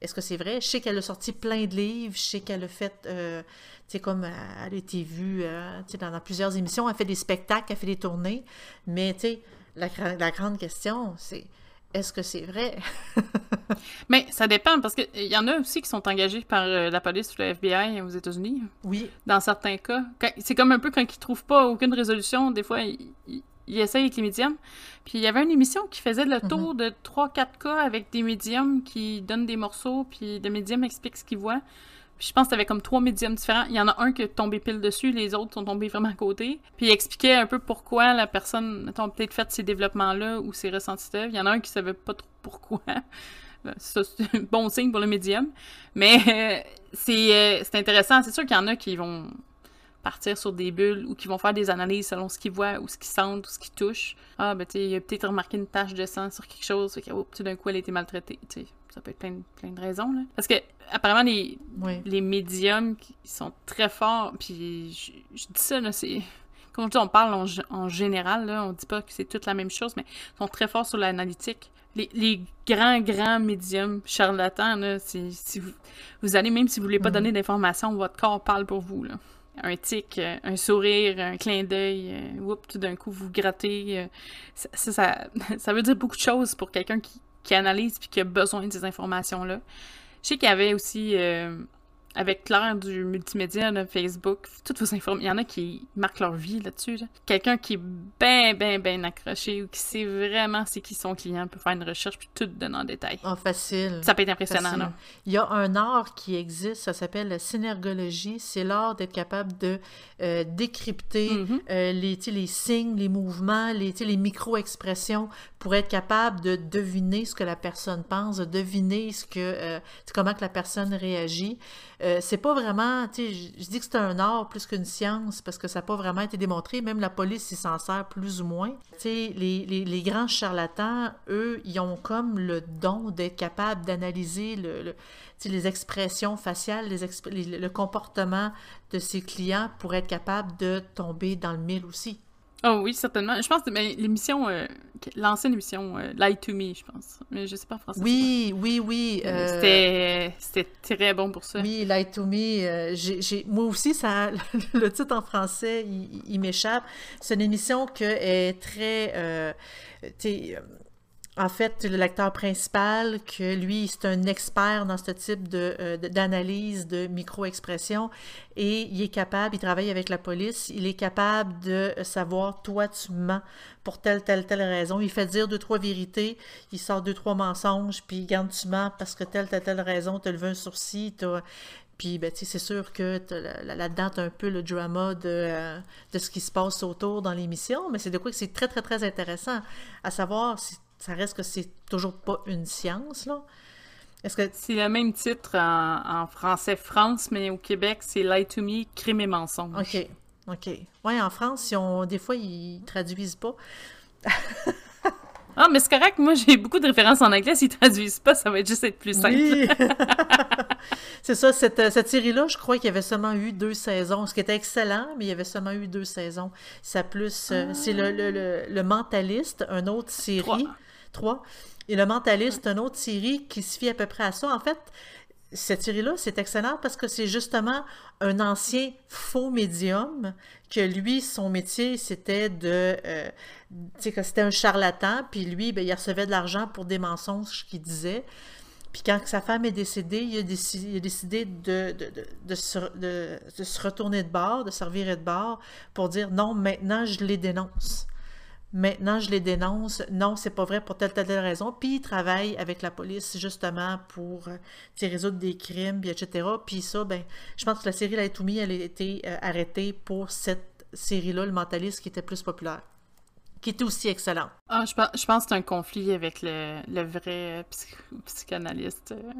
est-ce que c'est vrai? Je sais qu'elle a sorti plein de livres, je sais qu'elle a fait, euh, tu sais, comme elle a été vue euh, dans, dans, plusieurs émissions, elle fait des spectacles, elle fait des tournées, mais tu sais, la, la, grande question, c'est est-ce que c'est vrai? <laughs> mais ça dépend, parce qu'il y en a aussi qui sont engagés par euh, la police ou le FBI aux États-Unis. Oui. Dans certains cas. C'est comme un peu quand ils ne trouvent pas aucune résolution, des fois, ils, il essaye avec les médiums. Puis il y avait une émission qui faisait le tour mhm. de 3-4 cas avec des médiums qui donnent des morceaux, puis le médium explique ce qu'il voit. Puis je pense que avait comme trois médiums différents. Il y en a un qui est tombé pile dessus, les autres sont tombés vraiment à côté. Puis il expliquait un peu pourquoi la personne a peut-être fait ces développements-là ou ces ressentis-là. Il y en a un qui savait pas trop pourquoi. <laughs> Ça, c'est un bon signe pour le médium. Mais euh, c'est intéressant. C'est sûr qu'il y en a qui vont partir sur des bulles ou qui vont faire des analyses selon ce qu'ils voient ou ce qu'ils sentent ou ce qu'ils touchent. Ah, ben, tu sais, il a peut-être remarqué une tache de sang sur quelque chose, fait que, oh, tout d'un coup, elle a été maltraitée, tu sais. Ça peut être plein de, plein de raisons, là. Parce que, apparemment, les, les médiums qui sont très forts, puis je, dis ça, là, c'est... Comme je dis, on parle en, en, général, là, on dit pas que c'est toute la même chose, mais ils sont très forts sur l'analytique. Les, les, grands, grands médiums charlatans, là, si, vous, vous allez, même si vous voulez pas mm-hmm. donner d'informations, votre corps parle pour vous, là un tic, euh, un sourire, un clin d'œil, euh, tout d'un coup vous grattez. Euh, ça, ça, ça, <laughs> veut dire beaucoup de choses pour quelqu'un qui, analyse puis qui a besoin de ces informations-là. Je sais qu'il y avait aussi avec Claire du multimédia, de Facebook, toutes vos informations. Il y en a qui marquent leur vie là-dessus. Quelqu'un qui est bien, bien, bien accroché ou qui sait vraiment c'est qui son client peut faire une recherche puis tout donner en détail. Oh, facile. Ça peut être impressionnant, non? Il y a un art qui existe, ça s'appelle la synergologie. C'est l'art d'être capable de euh, décrypter mm-hmm. euh, les, les signes, les mouvements, les, les micro-expressions pour être capable de deviner ce que la personne pense, de deviner ce que, euh, comment que la personne réagit. Euh, c'est pas vraiment, tu sais, je dis que c'est un art plus qu'une science parce que ça n'a pas vraiment été démontré. Même la police s'y s'en sert plus ou moins. Tu sais, les, les, grands charlatans, eux, ils ont comme le don d'être capables d'analyser le les expressions faciales, les, le comportement de ses clients pour être capable de tomber dans le mille aussi. Oh oui, certainement. Je pense que l'émission, euh, l'ancienne émission, euh, Lie to Me, je pense. Mais je sais pas en français. Oui, oui, oui. Euh, C'était très bon pour ça. Oui, Lie to Me. moi aussi, ça, <laughs> le titre en français, il, il m'échappe. C'est une émission qui est très en fait, le lecteur principal, que lui, c'est un expert dans ce type euh, de, d'analyse de micro-expression et il est capable, il travaille avec la police, il est capable de savoir, toi, tu mens pour telle, telle, telle raison. Il fait dire deux, trois vérités, il sort deux, trois mensonges, puis il garde tu mens parce que telle, telle, telle raison, tu levé un sourcil, Puis, ben, c'est sûr que là-dedans, tu un peu le drama de, euh, de ce qui se passe autour dans l'émission, mais c'est de quoi que c'est très, très, très intéressant. À savoir, si ça reste que c'est toujours pas une science, là. Est-ce que... C'est le même titre en, français France, mais au Québec, c'est Lie to Me, crime et mensonge. OK. OK. Ouais, en France, si on... des fois, ils traduisent pas. Ah, mais c'est correct. Moi, j'ai beaucoup de références en anglais. S'ils traduisent pas, ça va juste être plus simple. Oui. <laughs> c'est ça. Cette, cette série-là, je crois qu'il y avait seulement eu deux saisons, ce qui était excellent, mais il y avait seulement eu deux saisons. Ça plus... Euh, c'est le, le, le, Mentaliste, une autre série. Trois. Et Le Mentaliste, une autre série qui se fie à peu près à ça. En fait, cette série-là, c'est excellent parce que c'est justement un ancien faux médium que lui, son métier, c'était de... Euh, que c'était un charlatan, puis lui, ben, il recevait de l'argent pour des mensonges qu'il disait. Puis quand sa femme est décédée, il a décidé, de, de, de, se, de, se, retourner de bord, de servir de bord, pour dire non, maintenant je les dénonce. Maintenant, je les dénonce. Non, c'est pas vrai pour telle, telle, telle raison. Puis, il travaille avec la police, justement, pour euh, résoudre des crimes, etc. Puis ça, ben, je pense que la série La Toumi, elle a été euh, arrêtée pour cette série-là, Le Mentaliste, qui était plus populaire qui était aussi excellent. Ah, je, pense, je pense que c'est un conflit avec le, le vrai psychanalyste. Euh,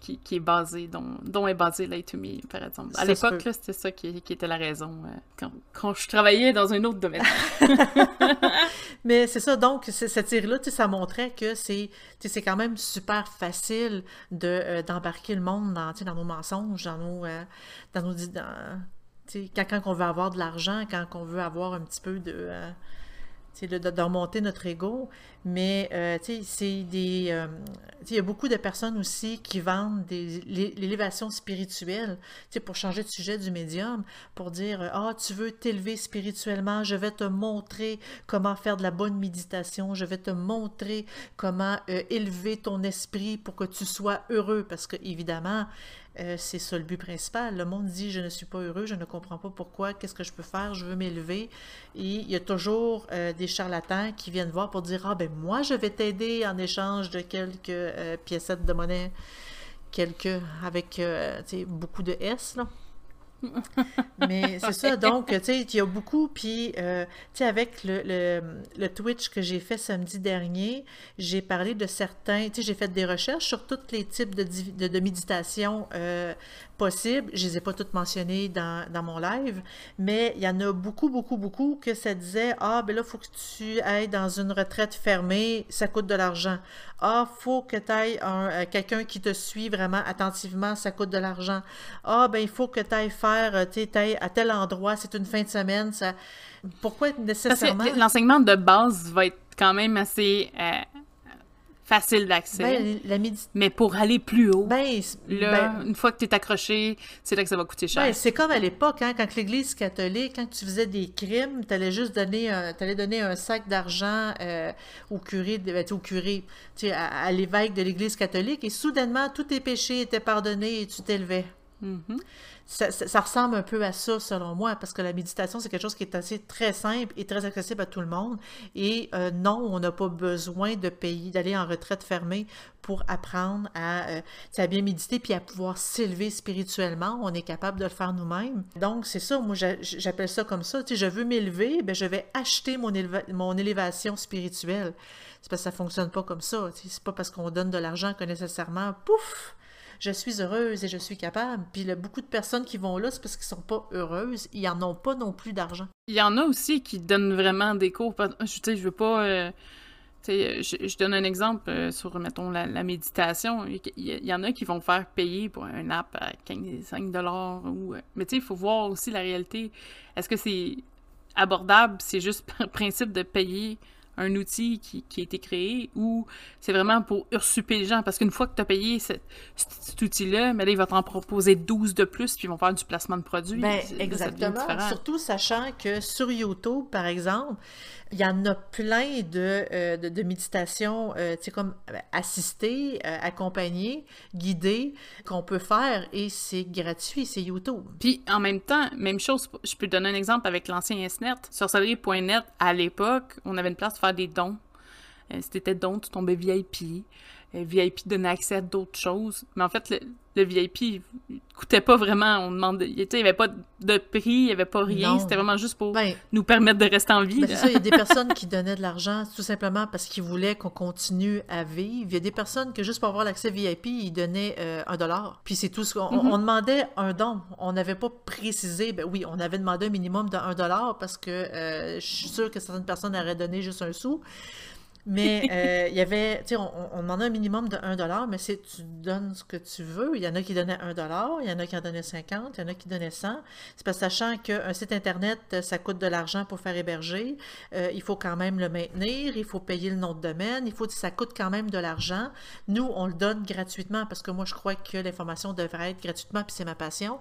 qui, est basé, dont, dont est basé Light to Me, par exemple. À l'époque, c'était ça qui, qui, était la raison euh, quand, quand, je travaillais dans un autre domaine. <laughs> <laughs> Mais c'est ça, donc, cette série-là, ça montrait que c'est quand même super facile de euh, d'embarquer le monde dans, dans nos mensonges, dans nos... Euh, dans nos dans, quand, quand on veut avoir de l'argent, quand on veut avoir un petit peu de de, de, remonter notre ego. Mais, euh, c'est des... Euh, il y a beaucoup de personnes aussi qui vendent l'élévation spirituelle, pour changer de sujet du médium, pour dire, ah, tu veux t'élever spirituellement, je vais te montrer comment faire de la bonne méditation, je vais te montrer comment euh, élever ton esprit pour que tu sois heureux, parce que, évidemment, euh, c'est ça le but principal. Le monde dit je ne suis pas heureux, je ne comprends pas pourquoi, qu'est-ce que je peux faire, je veux m'élever. Et il y a toujours euh, des charlatans qui viennent voir pour dire ah ben moi je vais t'aider en échange de quelques euh, de monnaie, quelques avec beaucoup de S. <laughs> Mais c'est ça, donc, tu sais, il y a beaucoup, puis, euh, tu sais, avec le, le, Twitch que j'ai fait samedi dernier, j'ai parlé de certains, tu sais, j'ai fait des recherches sur tous les types de, de, de méditation euh, possibles. Je les ai pas toutes mentionnées dans, dans, mon live, mais il y en a beaucoup, beaucoup, beaucoup que ça disait, ah, ben là, il faut que tu ailles dans une retraite fermée, ça coûte de l'argent. Ah, faut que tu ailles euh, quelqu'un qui te suit vraiment attentivement, ça coûte de l'argent. Ah, ben il faut que tu ailles faire, euh, tu sais, à tel endroit, c'est une fin de semaine, ça... Pourquoi nécessairement... l'enseignement de base va être quand même assez... Euh, facile d'accès. Ben, mais pour aller plus haut, ben, là, ben une fois que tu es accroché, c'est là que ça va coûter cher. c'est comme à l'époque, hein, quand l'Église catholique, quand tu faisais des crimes, tu allais juste donner un, allais donner un sac d'argent euh, au curé, au curé à, l'évêque de l'Église catholique, et soudainement, tous tes péchés étaient pardonnés et tu t'élevais. Mm-hmm ça, ressemble un peu à ça, selon moi, parce que la méditation, c'est quelque chose qui est assez très simple et très accessible à tout le monde. Et euh, non, on n'a pas besoin de payer, d'aller en retraite fermée pour apprendre à, euh, à bien méditer puis à pouvoir s'élever spirituellement. On est capable de le faire nous-mêmes. Donc, c'est ça, moi, j'appelle ça comme ça. Tu sais, je veux m'élever, ben, je vais acheter mon, mon élévation spirituelle. C'est parce que ça fonctionne pas comme ça. C'est pas parce qu'on donne de l'argent que nécessairement, pouf, je suis heureuse et je suis capable. Puis il y a beaucoup de personnes qui vont là, c'est parce qu'ils sont pas heureuses. Ils en ont pas non plus d'argent. Il y en a aussi qui donnent vraiment des cours. Je, sais, veux pas. Euh, je, je, donne un exemple euh, sur, mettons, la, méditation. Il y, en a qui vont faire payer pour un app à 15, 5 ou... Euh, mais tu sais, il faut voir aussi la réalité. Est-ce que c'est abordable? C'est juste <laughs> par principe de payer un outil qui, qui, a été créé ou c'est vraiment pour ursuper les gens? Parce qu'une fois que tu as payé cet, outil-là, mais là, il va t'en proposer 12 de plus, puis ils vont faire du placement de produits. Ben, exactement. Surtout sachant que sur YouTube, par exemple, il y en a plein de, euh, de, méditations, euh, tu sais, comme euh, assistées, accompagnées, guidées, qu'on peut faire et c'est gratuit, c'est YouTube. Puis en même temps, même chose, je peux te donner un exemple avec l'ancien SNET. Sur Salerie.net, à l'époque, on avait une place pour faire des dons. si t'étais don, tu tombais VIP. VIP donnait accès à d'autres choses. Mais en fait, VIP coûtait pas vraiment. On demandait, il n'y avait pas de prix, il n'y avait pas rien. C'était vraiment juste pour ben, nous permettre de rester en vie. Ben, ça, il y a des personnes qui donnaient de l'argent tout simplement parce qu'ils voulaient qu'on continue à vivre. Il y a des personnes que juste pour avoir l'accès VIP, ils donnaient euh, un dollar. Puis c'est tout ce qu'on mm-hmm. on demandait un don. On n'avait pas précisé. Ben oui, on avait demandé un minimum de un dollar parce que euh, je suis sûre que certaines personnes auraient donné juste un sou. Mais <laughs> euh, il y avait, tu sais, on, on, demandait un minimum de 1 dollar, mais c'est tu donnes ce que tu veux. Il y en a qui donnaient 1 dollar, il y en a qui en donnaient 50, il y en a qui donnaient 100. C'est parce que sachant qu'un site Internet, ça coûte de l'argent pour faire héberger, euh, il faut quand même le maintenir, il faut payer le nom de domaine, il faut ça coûte quand même de l'argent. Nous, on le donne gratuitement parce que moi, je crois que l'information devrait être gratuitement, puis c'est ma passion.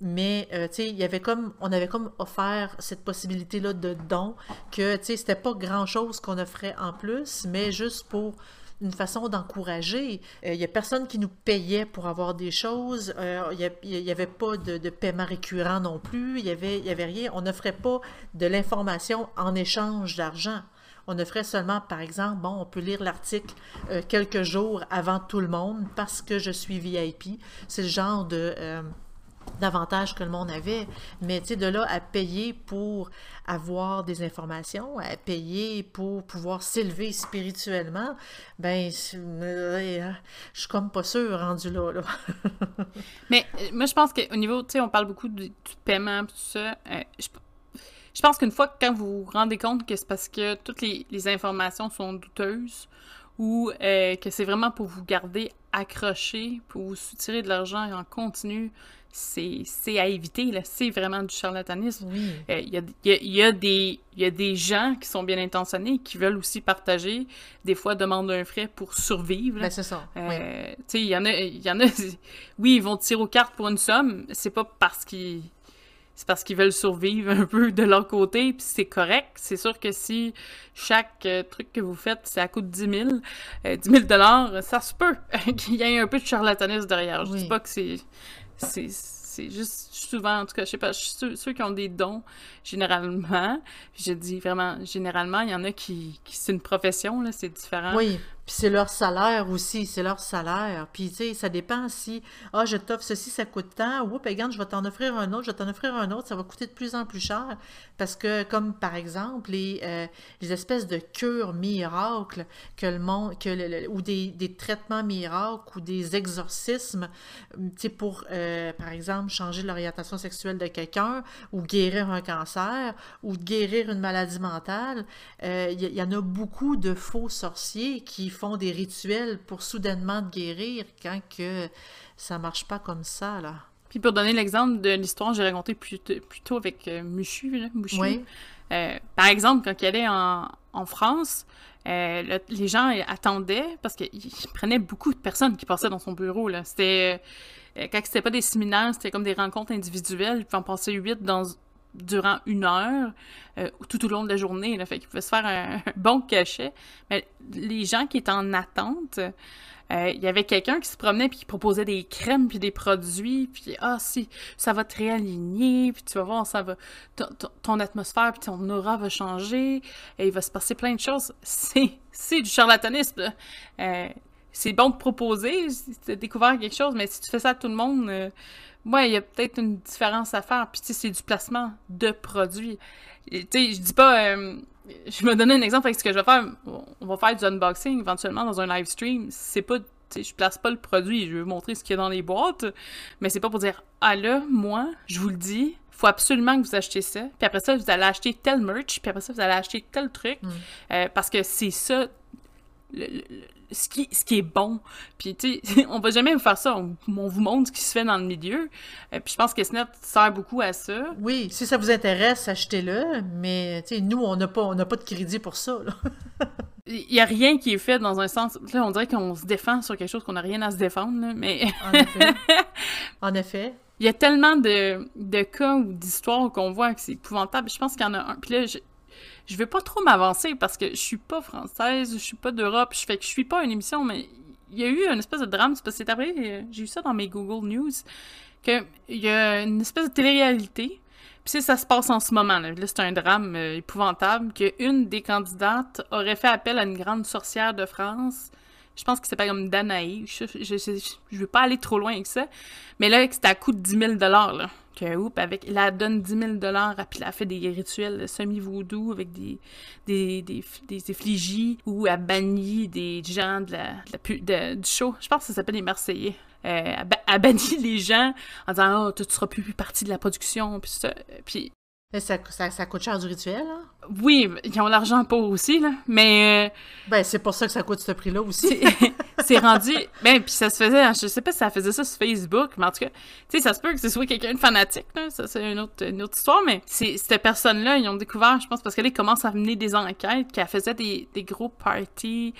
Mais, euh, tu sais, il y avait comme, on avait comme offert cette possibilité-là de don, que, tu sais, c'était pas grand-chose qu'on offrait en plus, mais juste pour une façon d'encourager. Euh, il n'y a personne qui nous payait pour avoir des choses. Euh, il n'y avait pas de, paiement récurrent non plus. Il n'y avait, y avait rien. On n'offrait pas de l'information en échange d'argent. On offrait seulement, par exemple, bon, on peut lire l'article quelques jours avant tout le monde parce que je suis VIP. C'est le genre de davantage que le monde avait. Mais tu sais, de là à payer pour avoir des informations, à payer pour pouvoir s'élever spirituellement, ben, je suis comme pas sûre rendu là. <laughs> Mais euh, moi, je pense qu'au niveau, tu sais, on parle beaucoup du, paiement, tout ça. Euh, je, pense qu'une fois, quand vous vous rendez compte que c'est parce que toutes les, informations sont douteuses, ou euh, que c'est vraiment pour vous garder accroché, pour vous soutirer de l'argent en continu, c'est à éviter. C'est vraiment du charlatanisme. Il y, a, y, a, des, y a des gens qui sont bien intentionnés, qui veulent aussi partager, des fois demandent un frais pour survivre. Ben, c'est ça. Euh, sais, il y en a, il y en a, <laughs> oui, ils vont tirer aux cartes pour une somme, c'est pas parce qu'ils c'est parce qu'ils veulent survivre un peu de leur côté, puis c'est correct. C'est sûr que si chaque euh, truc que vous faites, c'est à coût de 10 000, euh, 10 000 dollars, ça se peut <laughs> qu'il y ait un peu de charlatanisme derrière. Je dis pas que c'est c'est juste souvent, en tout cas, je sais pas, ceux, ceux qui ont des dons, généralement, je dis vraiment, généralement, il y en a qui, qui c'est une profession, là, c'est différent. Oui. Puis c'est leur salaire aussi, c'est leur salaire. Puis tu sais, ça dépend si, ah, je t'offre ceci, ça coûte tant, ou regarde, je vais t'en offrir un autre, je vais t'en offrir un autre, ça va coûter de plus en plus cher. Parce que, comme par exemple, les, euh, les espèces de cures miracles que le monde, que ou des, des, traitements miracles ou des exorcismes, tu sais, pour, euh, par exemple, changer l'orientation sexuelle de quelqu'un, ou guérir un cancer, ou guérir une maladie mentale, euh, il y, y en a beaucoup de faux sorciers qui font des rituels pour soudainement guérir quand que ça marche pas comme ça, là. Puis pour donner l'exemple de l'histoire, j'ai raconté plutôt, avec euh, Muchu, là, euh, par exemple, quand il allait en, en France, euh, les gens attendaient parce qu'il prenait beaucoup de personnes qui passaient dans son bureau. Là. C'était, quand c'était pas des séminaires, c'était comme des rencontres individuelles. Il pouvait en passer huit dans, durant une heure euh, tout au long de la journée. Là, fait qu'il pouvait se faire <laughs> un, bon cachet. Mais les gens qui étaient en attente, euh, il y avait quelqu'un qui se promenait puis qui proposait des crèmes puis des produits puis ah si ça va te réaligner puis tu vas voir ça va ton, atmosphère puis ton aura va changer et il va se passer plein de choses c'est c'est du charlatanisme euh, c'est bon de proposer tu as découvert quelque chose mais si tu fais ça à tout le monde Ouais, il y a peut-être une différence à faire. Puis, tu sais, c'est du placement de produits. Tu sais, je dis pas. Euh, je me donne un exemple avec ce que je vais faire. On va faire du unboxing éventuellement dans un live stream. C'est pas. Tu sais, je place pas le produit. Je veux montrer ce qu'il y a dans les boîtes. Mais c'est pas pour dire Ah là, moi, je vous le dis, faut absolument que vous achetiez ça. Puis après ça, vous allez acheter tel merch. Puis après ça, vous allez acheter tel truc. Mm. Euh, parce que c'est ça. le, ce qui, ce qui est bon. Puis, tu sais, <laughs> on va jamais vous faire ça. On, vous montre ce qui se fait dans le milieu. Euh, puis, je pense que Snap sert beaucoup à ça. Oui, si ça vous intéresse, achetez-le. Mais, tu sais, nous, on n'a pas, pas de crédit pour ça. <laughs> Il n'y a rien qui est fait dans un sens. Là, on dirait qu'on se défend sur quelque chose qu'on n'a rien à se défendre, mais. en effet. <laughs> En effet. Il y a tellement de, de cas ou d'histoires qu'on voit que c'est épouvantable. Je pense qu'il y en a un. Puis là, je, vais pas trop m'avancer parce que je suis pas française, je suis pas d'Europe, je fais que je suis pas une émission, mais il y a eu une espèce de drame, c'est parce que c'est après, j'ai eu ça dans mes Google News, qu'il y a une espèce de télé-réalité, puis ça se passe en ce moment, là, là c'est un drame euh, épouvantable, qu'une des candidates aurait fait appel à une grande sorcière de France je pense que c'est pas comme je, je, je, veux pas aller trop loin avec ça. Mais là, c'était à coût de 10 000 là. Que, oups, avec, elle donne 10 000 puis elle a fait des rituels semi-voodoo avec des, des, des, des, effigies ou elle bannit des gens de la, de la du show. Je pense que ça s'appelle les Marseillais. Euh, elle, bannit les gens en disant « Oh, tu seras plus, plus partie de la production », puis ça. Puis ça, ça, ça, coûte cher du rituel, hein? Oui, ils ont l'argent pour aussi, là. Mais. Euh, ben, c'est pour ça que ça coûte ce prix-là aussi. <laughs> c'est rendu. Ben, puis ça se faisait. Je sais pas si ça faisait ça sur Facebook, mais en tout cas, tu sais, ça se peut que ce soit quelqu'un de fanatique, là. Ça, c'est une autre, une autre histoire, mais cette personne-là, ils ont découvert, je pense, parce qu'elle commence à mener des enquêtes, qu'elle faisait des, des gros parties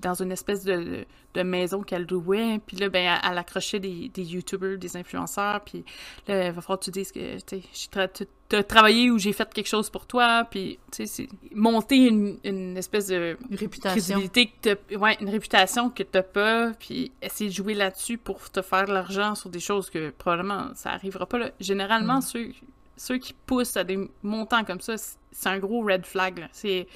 dans une espèce de, de maison qu'elle louait. Puis là, ben, elle, accrochait des, des YouTubers, des influenceurs. Puis là, il va falloir que tu dises que tu as travaillé ou j'ai fait quelque chose pour toi. Puis, tu sais, c'est monter une, une, espèce de réputation. Que ouais, une réputation que t'as pas. Puis essayer de jouer là-dessus pour te faire de l'argent sur des choses que probablement ça arrivera pas. Là. Généralement, mm. ceux ceux qui poussent à des montants comme ça, c'est un gros red flag. C'est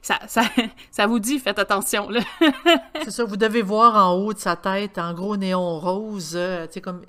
ça, ça, <laughs> ça, vous dit, faites attention. <laughs> c'est ça, vous devez voir en haut de sa tête, en gros néon rose, euh, tu sais, comme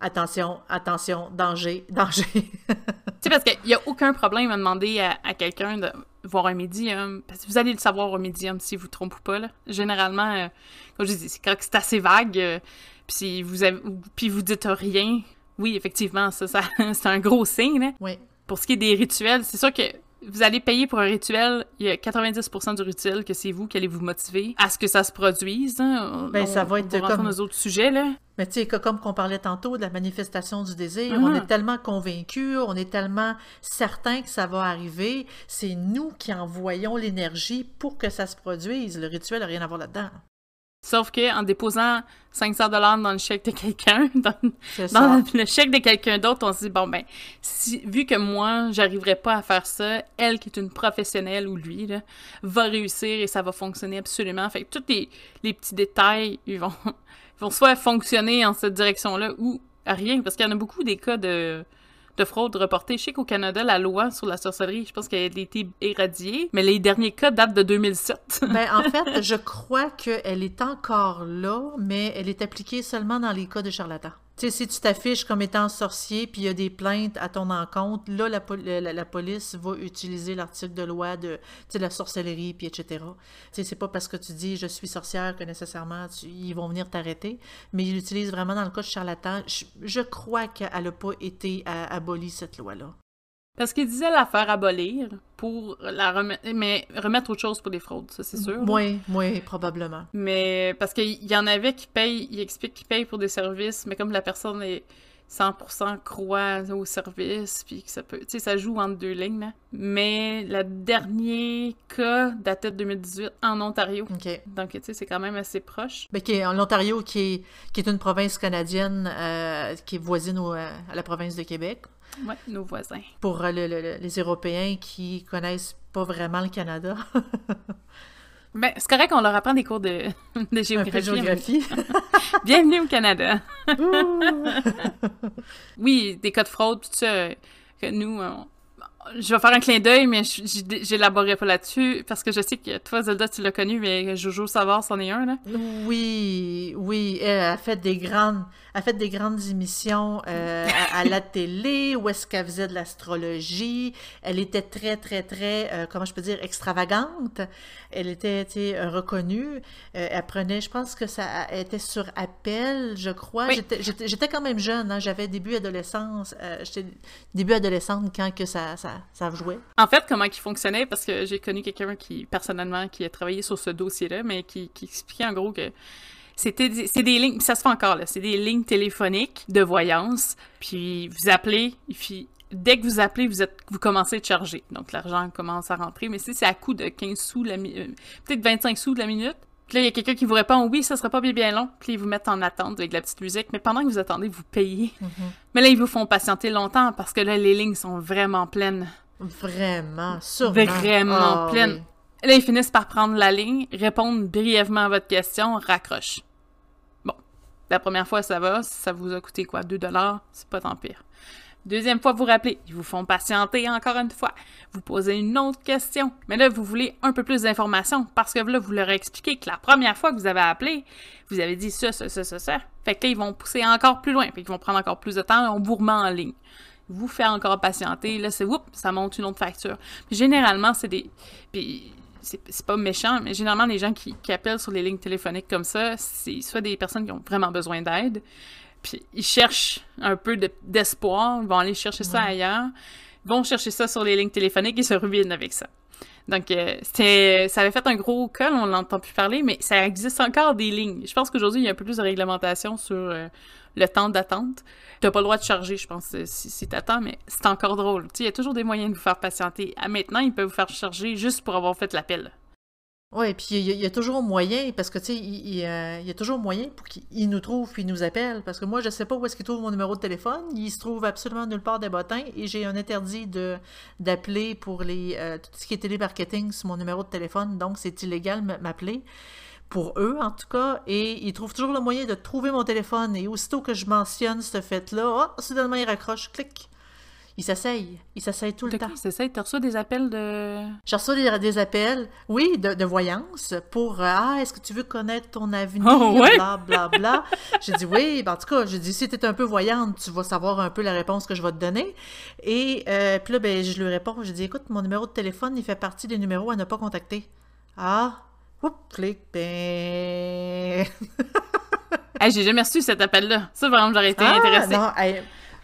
attention, attention, danger, <laughs> danger. tu sais, parce qu'il n'y a aucun problème à demander à, quelqu'un de voir un médium. Parce que vous allez le savoir au médium si vous ne trompez pas. Là. Généralement, euh, comme je dis, c'est assez vague. Euh, puis vous avez, puis vous dites rien, oui, effectivement, ça, ça <laughs> c'est un gros signe. Là. Oui. Pour ce qui est des rituels, c'est sûr que vous allez payer pour un rituel, il y a 90% du rituel que c'est vous qui allez vous motiver à ce que ça se produise. Hein. Ben, ça va être comme nos autres sujets là. Mais tu sais, comme qu'on parlait tantôt de la manifestation du désir, on est tellement convaincus, on est tellement certain que ça va arriver, c'est nous qui envoyons l'énergie pour que ça se produise. Le rituel n'a rien à voir là-dedans. Sauf que en déposant 500 dollars dans le chèque de quelqu'un, <laughs> dans, le chèque de quelqu'un d'autre, on se dit bon ben, si, vu que moi j'arriverai pas à faire ça, elle qui est une professionnelle ou lui là, va réussir et ça va fonctionner absolument. Fait que tous les, les petits détails, ils vont, <laughs> ils vont soit fonctionner en cette direction-là ou rien, parce qu'il y en a beaucoup des cas de de fraude reportée. Je sais qu'au Canada, la loi sur la sorcellerie, je pense qu'elle a été éradiée, mais les derniers cas datent de 2007. ben, en <laughs> fait, je crois qu'elle est encore là, mais elle est appliquée seulement dans les cas de charlatans. Sais, si tu t'affiches comme étant sorcier, puis il y a des plaintes à ton encontre, là, la, police va utiliser l'article de loi de, la sorcellerie, puis etc. Sais, c'est pas parce que tu dis « je suis sorcière » que nécessairement ils vont venir t'arrêter, mais ils l'utilisent vraiment dans le cas de charlatan. Je, crois qu'elle n'a pas été abolie, cette loi-là. Parce qu'il disait la faire abolir pour la remettre, mais remettre autre chose pour des fraudes, ça c'est sûr. Oui, oui, probablement. Mais parce qu'il y en avait qui payent, il explique qu'ils payent pour des services, mais comme la personne est 100% croit au service, puis que ça peut, tu sais, ça joue entre deux lignes, là. Mais le dernier cas datait de 2018 en Ontario. OK. Donc, tu sais, c'est quand même assez proche. Mais qui est en Ontario, qui est, qui est une province canadienne euh, qui est voisine euh, à la province de Québec. Oui, nos voisins. Pour euh, les Européens qui connaissent pas vraiment le Canada. <laughs> ben, c'est correct qu'on leur apprend des cours de, <laughs> de géographie. géographie. <laughs> Bienvenue au Canada. oui, des cas de fraude, tout ça, que nous, je vais faire un clin d'œil, mais j'élaborerai pas là-dessus, parce que je sais que toi, Zelda, tu l'as connu, mais Jojo Savard, c'en est un, là. Oui, oui, elle a fait des grandes a fait des grandes émissions euh, à, la télé où est-ce qu'elle faisait de l'astrologie. Elle était très, très, très, euh, comment je peux dire, extravagante. Elle était, sais, euh, reconnue. elle prenait, je pense que ça était sur appel, je crois. J'étais quand même jeune, hein. j'avais début adolescence. J'étais début adolescente quand que ça, ça, ça jouait. En fait, comment il fonctionnait, parce que j'ai connu quelqu'un qui, personnellement, qui a travaillé sur ce dossier-là, mais qui, qui expliquait en gros que c'était c'est des lignes, ça se fait encore là, c'est des lignes téléphoniques de voyance, puis vous appelez, puis dès que vous appelez, vous êtes vous commencez à charger. Donc l'argent commence à rentrer, mais si c'est à coût de 15 sous la euh, peut-être 25 sous de la minute, puis là, il y a quelqu'un qui vous répond oui, ça sera pas bien bien long. Puis ils vous mettent en attente avec la petite musique. Mais pendant que vous attendez, vous payez. Mm-hmm. Mais là, ils vous font patienter longtemps parce que là, les lignes sont vraiment pleines. Vraiment, sûrement. Vraiment ah, pleines. Là, ils finissent par prendre la ligne, répondre brièvement à votre question, raccrochent. La première fois, ça va. Ça vous a coûté quoi? 2 dollars? C'est pas tant pire. Deuxième fois, vous rappelez, ils vous font patienter encore une fois. Vous posez une autre question. Mais là, vous voulez un peu plus d'informations parce que là, vous leur expliquez que la première fois que vous avez appelé, vous avez dit ça, ça, ça, ça, ça. Fait que là, ils vont pousser encore plus loin. Fait qu'ils vont prendre encore plus de temps et on vous remet en ligne. Vous fait encore patienter. Là, c'est oups, ça monte une autre facture. Généralement, c'est des. Puis c'est pas méchant, mais généralement, les gens qui, appellent sur les lignes téléphoniques comme ça, c'est soit des personnes qui ont vraiment besoin d'aide, puis ils cherchent un peu d'espoir, ils vont aller chercher ça ailleurs, ils vont chercher ça sur les lignes téléphoniques et se ruinent avec ça. Donc, euh, ça avait fait un gros col, on n'entend plus parler, mais ça existe encore des lignes. Je pense qu'aujourd'hui, il y a un peu plus de réglementation sur euh, le temps d'attente. T'as pas le droit de charger, je pense, euh, si, si t'attends, mais c'est encore drôle. Il y a toujours des moyens de vous faire patienter. À maintenant, ils peuvent vous faire charger juste pour avoir fait l'appel. Oui, puis il y, a toujours moyen, parce que tu sais, il, y a toujours moyen pour qu'il nous trouve puis il nous appelle. Parce que moi, je sais pas où est-ce qu'il trouve mon numéro de téléphone. Il se trouve absolument nulle part des bottins et j'ai un interdit de d'appeler pour les euh, tout ce qui est télémarketing sur mon numéro de téléphone. Donc, c'est illégal m'appeler. Pour eux, en tout cas, et ils trouvent toujours le moyen de trouver mon téléphone. Et aussitôt que je mentionne ce fait-là, oh, soudainement, ils raccrochent, clic, il s'essaye. Il s'essaye tout le temps. Il s'essaye. Tu reçu des appels de. J'ai reçu des, appels, oui, de, voyance pour euh, Ah, est-ce que tu veux connaître ton avenir? Oh, Bla, bla, bla. j'ai dit oui. Ben, en tout cas, j'ai dit si tu es un peu voyante, tu vas savoir un peu la réponse que je vais te donner. Et euh, puis là, ben, je lui réponds. J'ai dit écoute, mon numéro de téléphone, il fait partie des numéros à ne pas contacter. Ah, oups, clic, ben. <laughs> j'ai jamais reçu cet appel-là. Ça, vraiment, j'aurais été ah, intéressée. Non,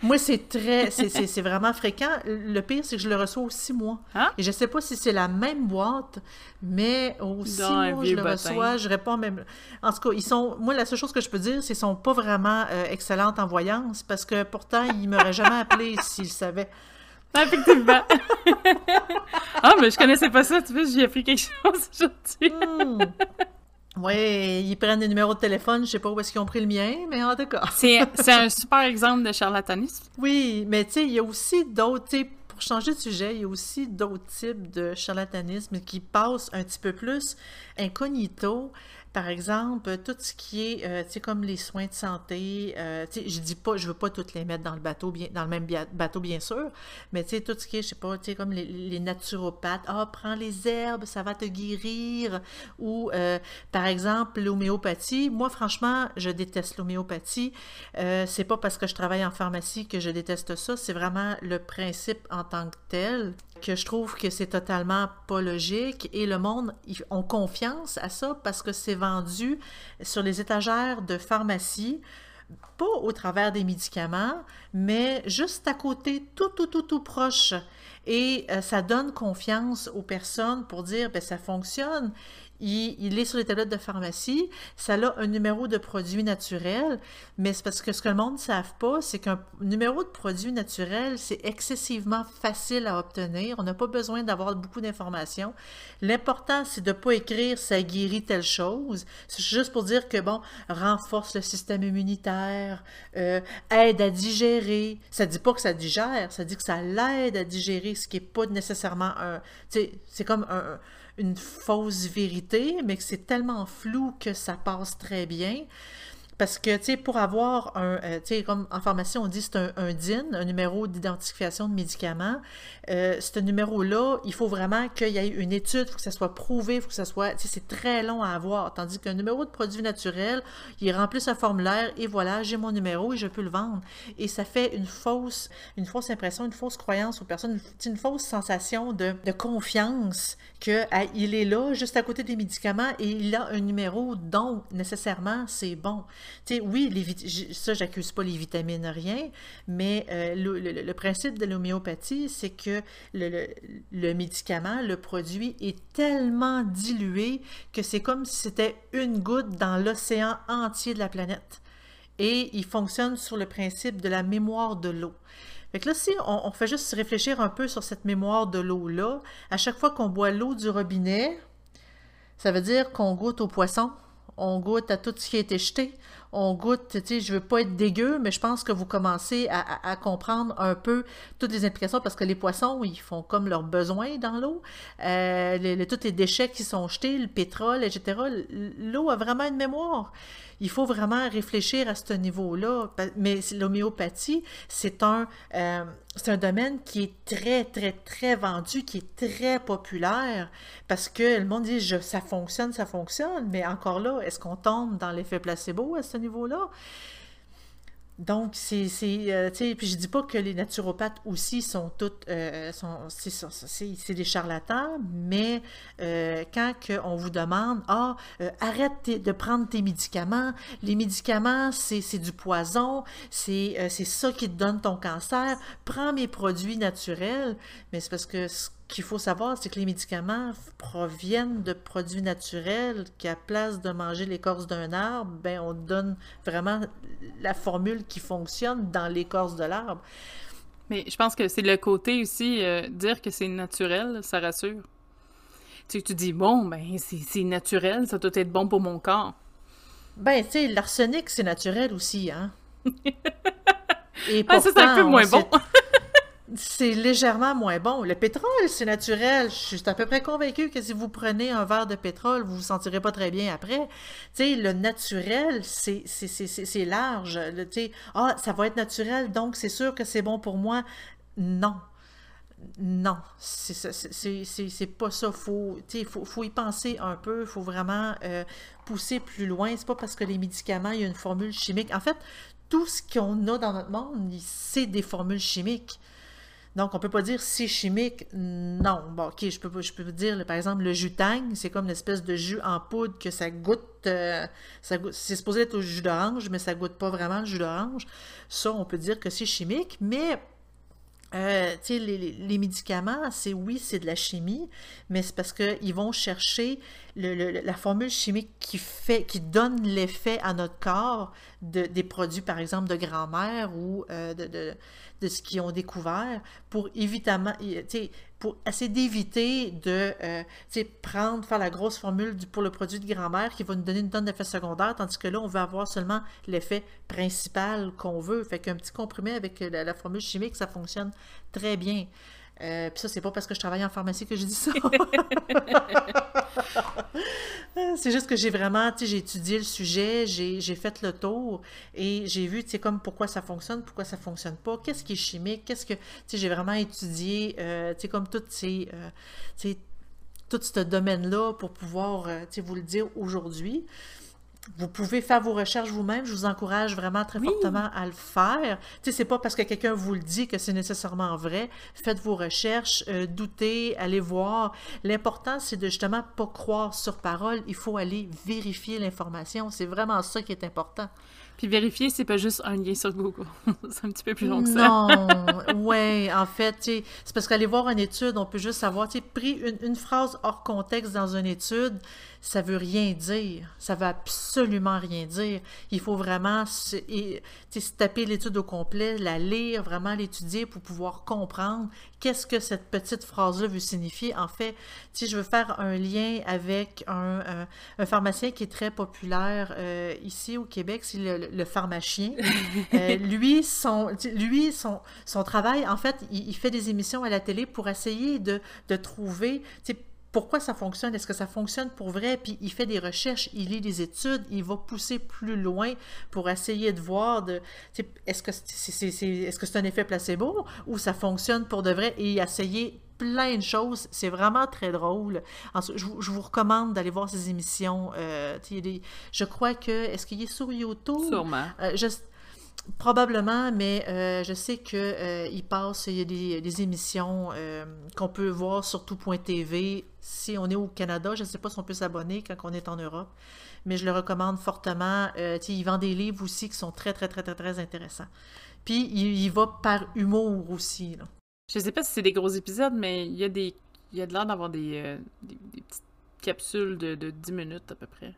moi, c'est très. C'est vraiment fréquent. Le pire, c'est que je le reçois aux six mois. Hein? Et je sais pas si c'est la même boîte, mais aux six mois, je le reçois. Je réponds même. En tout cas, ils sont. Moi, la seule chose que je peux dire, c'est qu'ils sont pas vraiment euh, excellentes en voyance parce que pourtant, ils m'auraient jamais appelé <laughs> s'ils savaient. Effectivement. <laughs> ah, mais je connaissais pas ça. Tu vois, j'ai appris quelque chose aujourd'hui. Hmm. Oui, ils prennent des numéros de téléphone, je sais pas où est-ce qu'ils ont pris le mien, mais en tout cas. c'est <laughs> un super exemple de charlatanisme. Oui, mais tu sais, il y a aussi d'autres, pour changer de sujet, il y a aussi d'autres types de charlatanisme qui passent un petit peu plus incognito. Par exemple, tout ce qui est, euh, tu sais, comme les soins de santé, euh, tu sais, je dis pas, je veux pas toutes les mettre dans le bateau, bien, dans le même bateau, bien sûr, mais tu sais, tout ce qui est, je sais pas, tu sais, comme les, naturopathes, ah, prends les herbes, ça va te guérir, ou, euh, par exemple, l'homéopathie. Moi, franchement, je déteste l'homéopathie. c'est pas parce que je travaille en pharmacie que je déteste ça, c'est vraiment le principe en tant que tel que je trouve que c'est totalement pas logique et le monde ont confiance à ça parce que c'est vendu sur les étagères de pharmacie pas au travers des médicaments, mais juste à côté, tout, tout, tout, tout proche. Et euh, ça donne confiance aux personnes pour dire, ben ça fonctionne il, est sur les tablettes de pharmacie, ça a un numéro de produit naturel, mais c'est parce que ce que le monde ne savent pas, c'est qu'un numéro de produit naturel, c'est excessivement facile à obtenir. On n'a pas besoin d'avoir beaucoup d'informations. L'important, c'est de ne pas écrire ça guérit telle chose. C'est juste pour dire que, bon, renforce le système immunitaire, euh, aide à digérer. Ça ne dit pas que ça digère, ça dit que ça l'aide à digérer, ce qui n'est pas nécessairement un. C'est comme un une fausse vérité, mais que c'est tellement flou que ça passe très bien. Parce que, tu sais, pour avoir un, euh, tu sais, comme en pharmacie, on dit c'est un, DIN, un numéro d'identification de médicaments. Euh, ce numéro-là, il faut vraiment qu'il y ait une étude, il faut que ça soit prouvé, il faut que ça soit, tu sais, c'est très long à avoir. Tandis qu'un numéro de produit naturel, il remplit un formulaire et voilà, j'ai mon numéro et je peux le vendre. Et ça fait une fausse, une fausse impression, une fausse croyance aux personnes, une, fausse sensation de, confiance qu'il ah, est là, juste à côté des médicaments et il a un numéro, donc nécessairement, c'est bon oui, les ça, j'accuse pas les vitamines, rien, mais euh, le, principe de l'homéopathie, c'est que le, médicament, le produit est tellement dilué que c'est comme si c'était une goutte dans l'océan entier de la planète. Et il fonctionne sur le principe de la mémoire de l'eau. Fait que là, si on, on, fait juste réfléchir un peu sur cette mémoire de l'eau-là, à chaque fois qu'on boit l'eau du robinet, ça veut dire qu'on goûte au poisson, on goûte à tout ce qui a été jeté, on goûte, tu sais, je veux pas être dégueu, mais je pense que vous commencez à, comprendre un peu toutes les implications parce que les poissons, ils font comme leurs besoins dans l'eau. Euh, tous les déchets qui sont jetés, le pétrole, etc. L'eau a vraiment une mémoire il faut vraiment réfléchir à ce niveau-là. Mais l'homéopathie, c'est un, euh, c'est un domaine qui est très, très, très vendu, qui est très populaire, parce que le monde dit ça fonctionne, ça fonctionne, mais encore là, est-ce qu'on tombe dans l'effet placebo à ce niveau-là? Donc, c'est, euh, puis je dis pas que les naturopathes aussi sont toutes, euh, c'est, des charlatans, mais euh, quand on vous demande, ah, arrête de prendre tes médicaments, les médicaments, c'est, du poison, c'est, c'est ça qui te donne ton cancer, prends mes produits naturels, mais c'est parce que qu'il faut savoir, c'est que les médicaments proviennent de produits naturels, qu'à place de manger l'écorce d'un arbre, ben on donne vraiment la formule qui fonctionne dans l'écorce de l'arbre. Mais je pense que c'est le côté aussi, euh, dire que c'est naturel, ça rassure. Tu tu dis, bon, ben c'est naturel, ça doit être bon pour mon corps. Ben, tu sais, l'arsenic, c'est naturel aussi, hein? <laughs> Et ah, ça, c'est un peu moins bon. C'est légèrement moins bon. Le pétrole, c'est naturel. Je suis à peu près convaincu que si vous prenez un verre de pétrole, vous vous sentirez pas très bien après. Le naturel, c'est large. Ah, ça va être naturel, donc c'est sûr que c'est bon pour moi. Non. Non, c'est pas ça. Faut, faut, faut y penser un peu. Il faut vraiment euh, pousser plus loin. C'est pas parce que les médicaments, il y a une formule chimique. En fait, tout ce qu'on a dans notre monde, c'est des formules chimiques. Donc, on peut pas dire c'est chimique. Non. Bon, OK, je peux, je peux dire, par exemple, le jus tang, c'est comme une espèce de jus en poudre que ça goûte. Euh, ça c'est supposé être au jus d'orange, mais ça goûte pas vraiment le jus d'orange. Ça, on peut dire que c'est chimique, mais euh, les, les, médicaments, c'est oui, c'est de la chimie, mais c'est parce qu'ils vont chercher la formule chimique qui fait, qui donne l'effet à notre corps de, des produits, par exemple, de grand-mère ou euh, de, de ce qu'ils ont découvert pour évidemment, pour essayer d'éviter de euh, prendre, faire la grosse formule pour le produit de grand-mère qui va nous donner une tonne d'effets secondaires, tandis que là, on veut avoir seulement l'effet principal qu'on veut. Fait qu'un petit comprimé avec la, formule chimique, ça fonctionne très bien. Euh, puis ça, c'est pas parce que je travaille en pharmacie que je dis ça. <laughs> c'est juste que j'ai vraiment, tu sais, j'ai étudié le sujet, j'ai fait le tour et j'ai vu, tu sais, comme pourquoi ça fonctionne, pourquoi ça fonctionne pas, qu'est-ce qui est chimique, qu'est-ce que, tu sais, j'ai vraiment étudié, euh, tu sais, comme toutes ces, euh, tu sais, tout ce domaine-là pour pouvoir, tu sais, vous le dire aujourd'hui. Vous pouvez faire vos recherches vous-même. Je vous encourage vraiment très fortement à le faire. Tu sais, c'est pas parce que quelqu'un vous le dit que c'est nécessairement vrai. Faites vos recherches, euh, doutez, allez voir. L'important, c'est de justement pas croire sur parole. Il faut aller vérifier l'information. C'est vraiment ça qui est important. Puis vérifier, c'est pas juste un lien sur Google. <laughs> c'est un petit peu plus long que ça. Non, <laughs> ouais, en fait, c'est parce qu'aller voir une étude, on peut juste savoir, tu sais, pris une, une, phrase hors contexte dans une étude, ça veut rien dire. Ça veut absolument rien dire. Il faut vraiment se, se taper l'étude au complet, la lire, vraiment l'étudier pour pouvoir comprendre qu'est-ce que cette petite phrase-là veut signifier? En fait, si je veux faire un lien avec un, un, pharmacien qui est très populaire euh, ici au Québec, c'est le, pharmacien. <laughs> Euh, lui, son, lui son, son travail, en fait, il, il, fait des émissions à la télé pour essayer de, de trouver pourquoi ça fonctionne, est-ce que ça fonctionne pour vrai, puis il fait des recherches, il lit des études, il va pousser plus loin pour essayer de voir de, est-ce que c'est est, -ce c'est un effet placebo ou ça fonctionne pour de vrai? Et essayer plein de choses. C'est vraiment très drôle. je, vous recommande d'aller voir ces émissions. Euh, je crois que, est-ce qu'il est sur YouTube? Sûrement. Euh, Probablement, mais euh, je sais qu'il euh, il passe, il y a des, émissions euh, qu'on peut voir sur tout.tv si on est au Canada. Je ne sais pas si on peut s'abonner quand on est en Europe, mais je le recommande fortement. il vend des livres aussi qui sont très, très, très, très, très intéressants. Puis il, va par humour aussi. Je ne sais pas si c'est des gros épisodes, mais il y a des il y a de l'air d'avoir des, petites capsules de, de 10 minutes à peu près.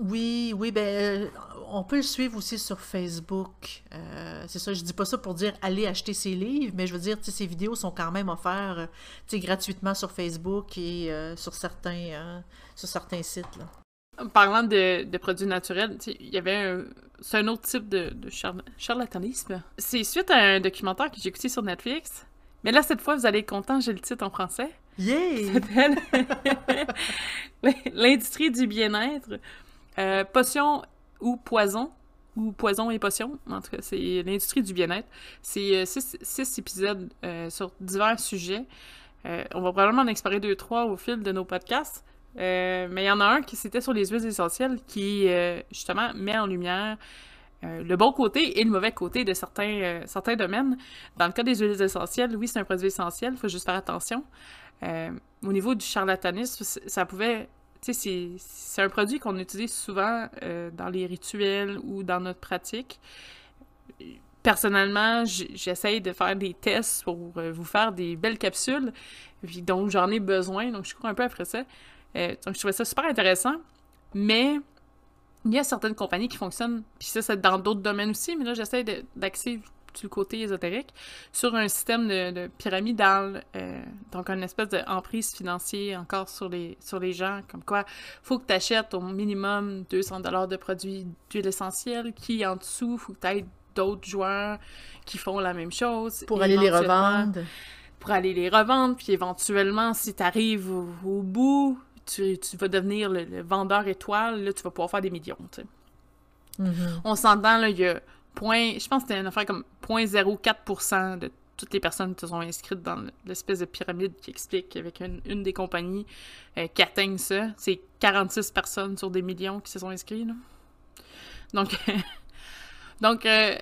Oui, oui, ben, euh, on peut le suivre aussi sur Facebook. Euh, c'est ça, je dis pas ça pour dire allez acheter ses livres, mais je veux dire, ces vidéos sont quand même offertes euh, gratuitement sur Facebook et sur, certains, sur certains sites. Là. Parlant de, de produits naturels, il y avait un... C'est un autre type de, de charlatanisme. C'est suite à un documentaire que j'ai écouté sur Netflix. Mais là, cette fois, vous allez être content, j'ai le titre en français. Yeah! <laughs> L'industrie du bien-être. Euh, potion ou poison. Ou poison et potion. En tout cas, c'est l'industrie du bien-être. C'est euh, six, épisodes euh, sur divers sujets. on va probablement en explorer deux, trois au fil de nos podcasts. mais il y en a un qui c'était sur les huiles essentielles qui, justement, met en lumière le bon côté et le mauvais côté de certains, domaines. Dans le cas des huiles essentielles, oui, c'est un produit essentiel, il faut juste faire attention. Au niveau du charlatanisme, ça pouvait. C'est un produit qu'on utilise souvent euh, dans les rituels ou dans notre pratique. Personnellement, j'essaye de faire des tests pour euh, vous faire des belles capsules, donc j'en ai besoin, donc je cours un peu après ça. donc je trouvais ça super intéressant, mais il y a certaines compagnies qui fonctionnent, puis ça, c'est dans d'autres domaines aussi, mais là, j'essaie d'axer le côté ésotérique, sur un système de, pyramidal, euh, donc une espèce d'emprise financière encore sur les, sur les gens, comme quoi faut que tu achètes au minimum 200 dollars de produits d'huile essentielle, qui en dessous, faut que tu aies d'autres joueurs qui font la même chose. Pour aller les revendre. Pour aller les revendre, puis éventuellement, si tu arrives au, bout, tu, vas devenir le, vendeur étoile, là, tu vas pouvoir faire des millions, tu sais. Mm-hmm. On s'entend, là, il y a je pense que c'était une affaire comme 0.04% de toutes les personnes qui se sont inscrites dans l'espèce de pyramide qui explique avec une, des compagnies euh, qui atteignent ça. C'est 46 personnes sur des millions qui se sont inscrits. Donc, <laughs> donc euh,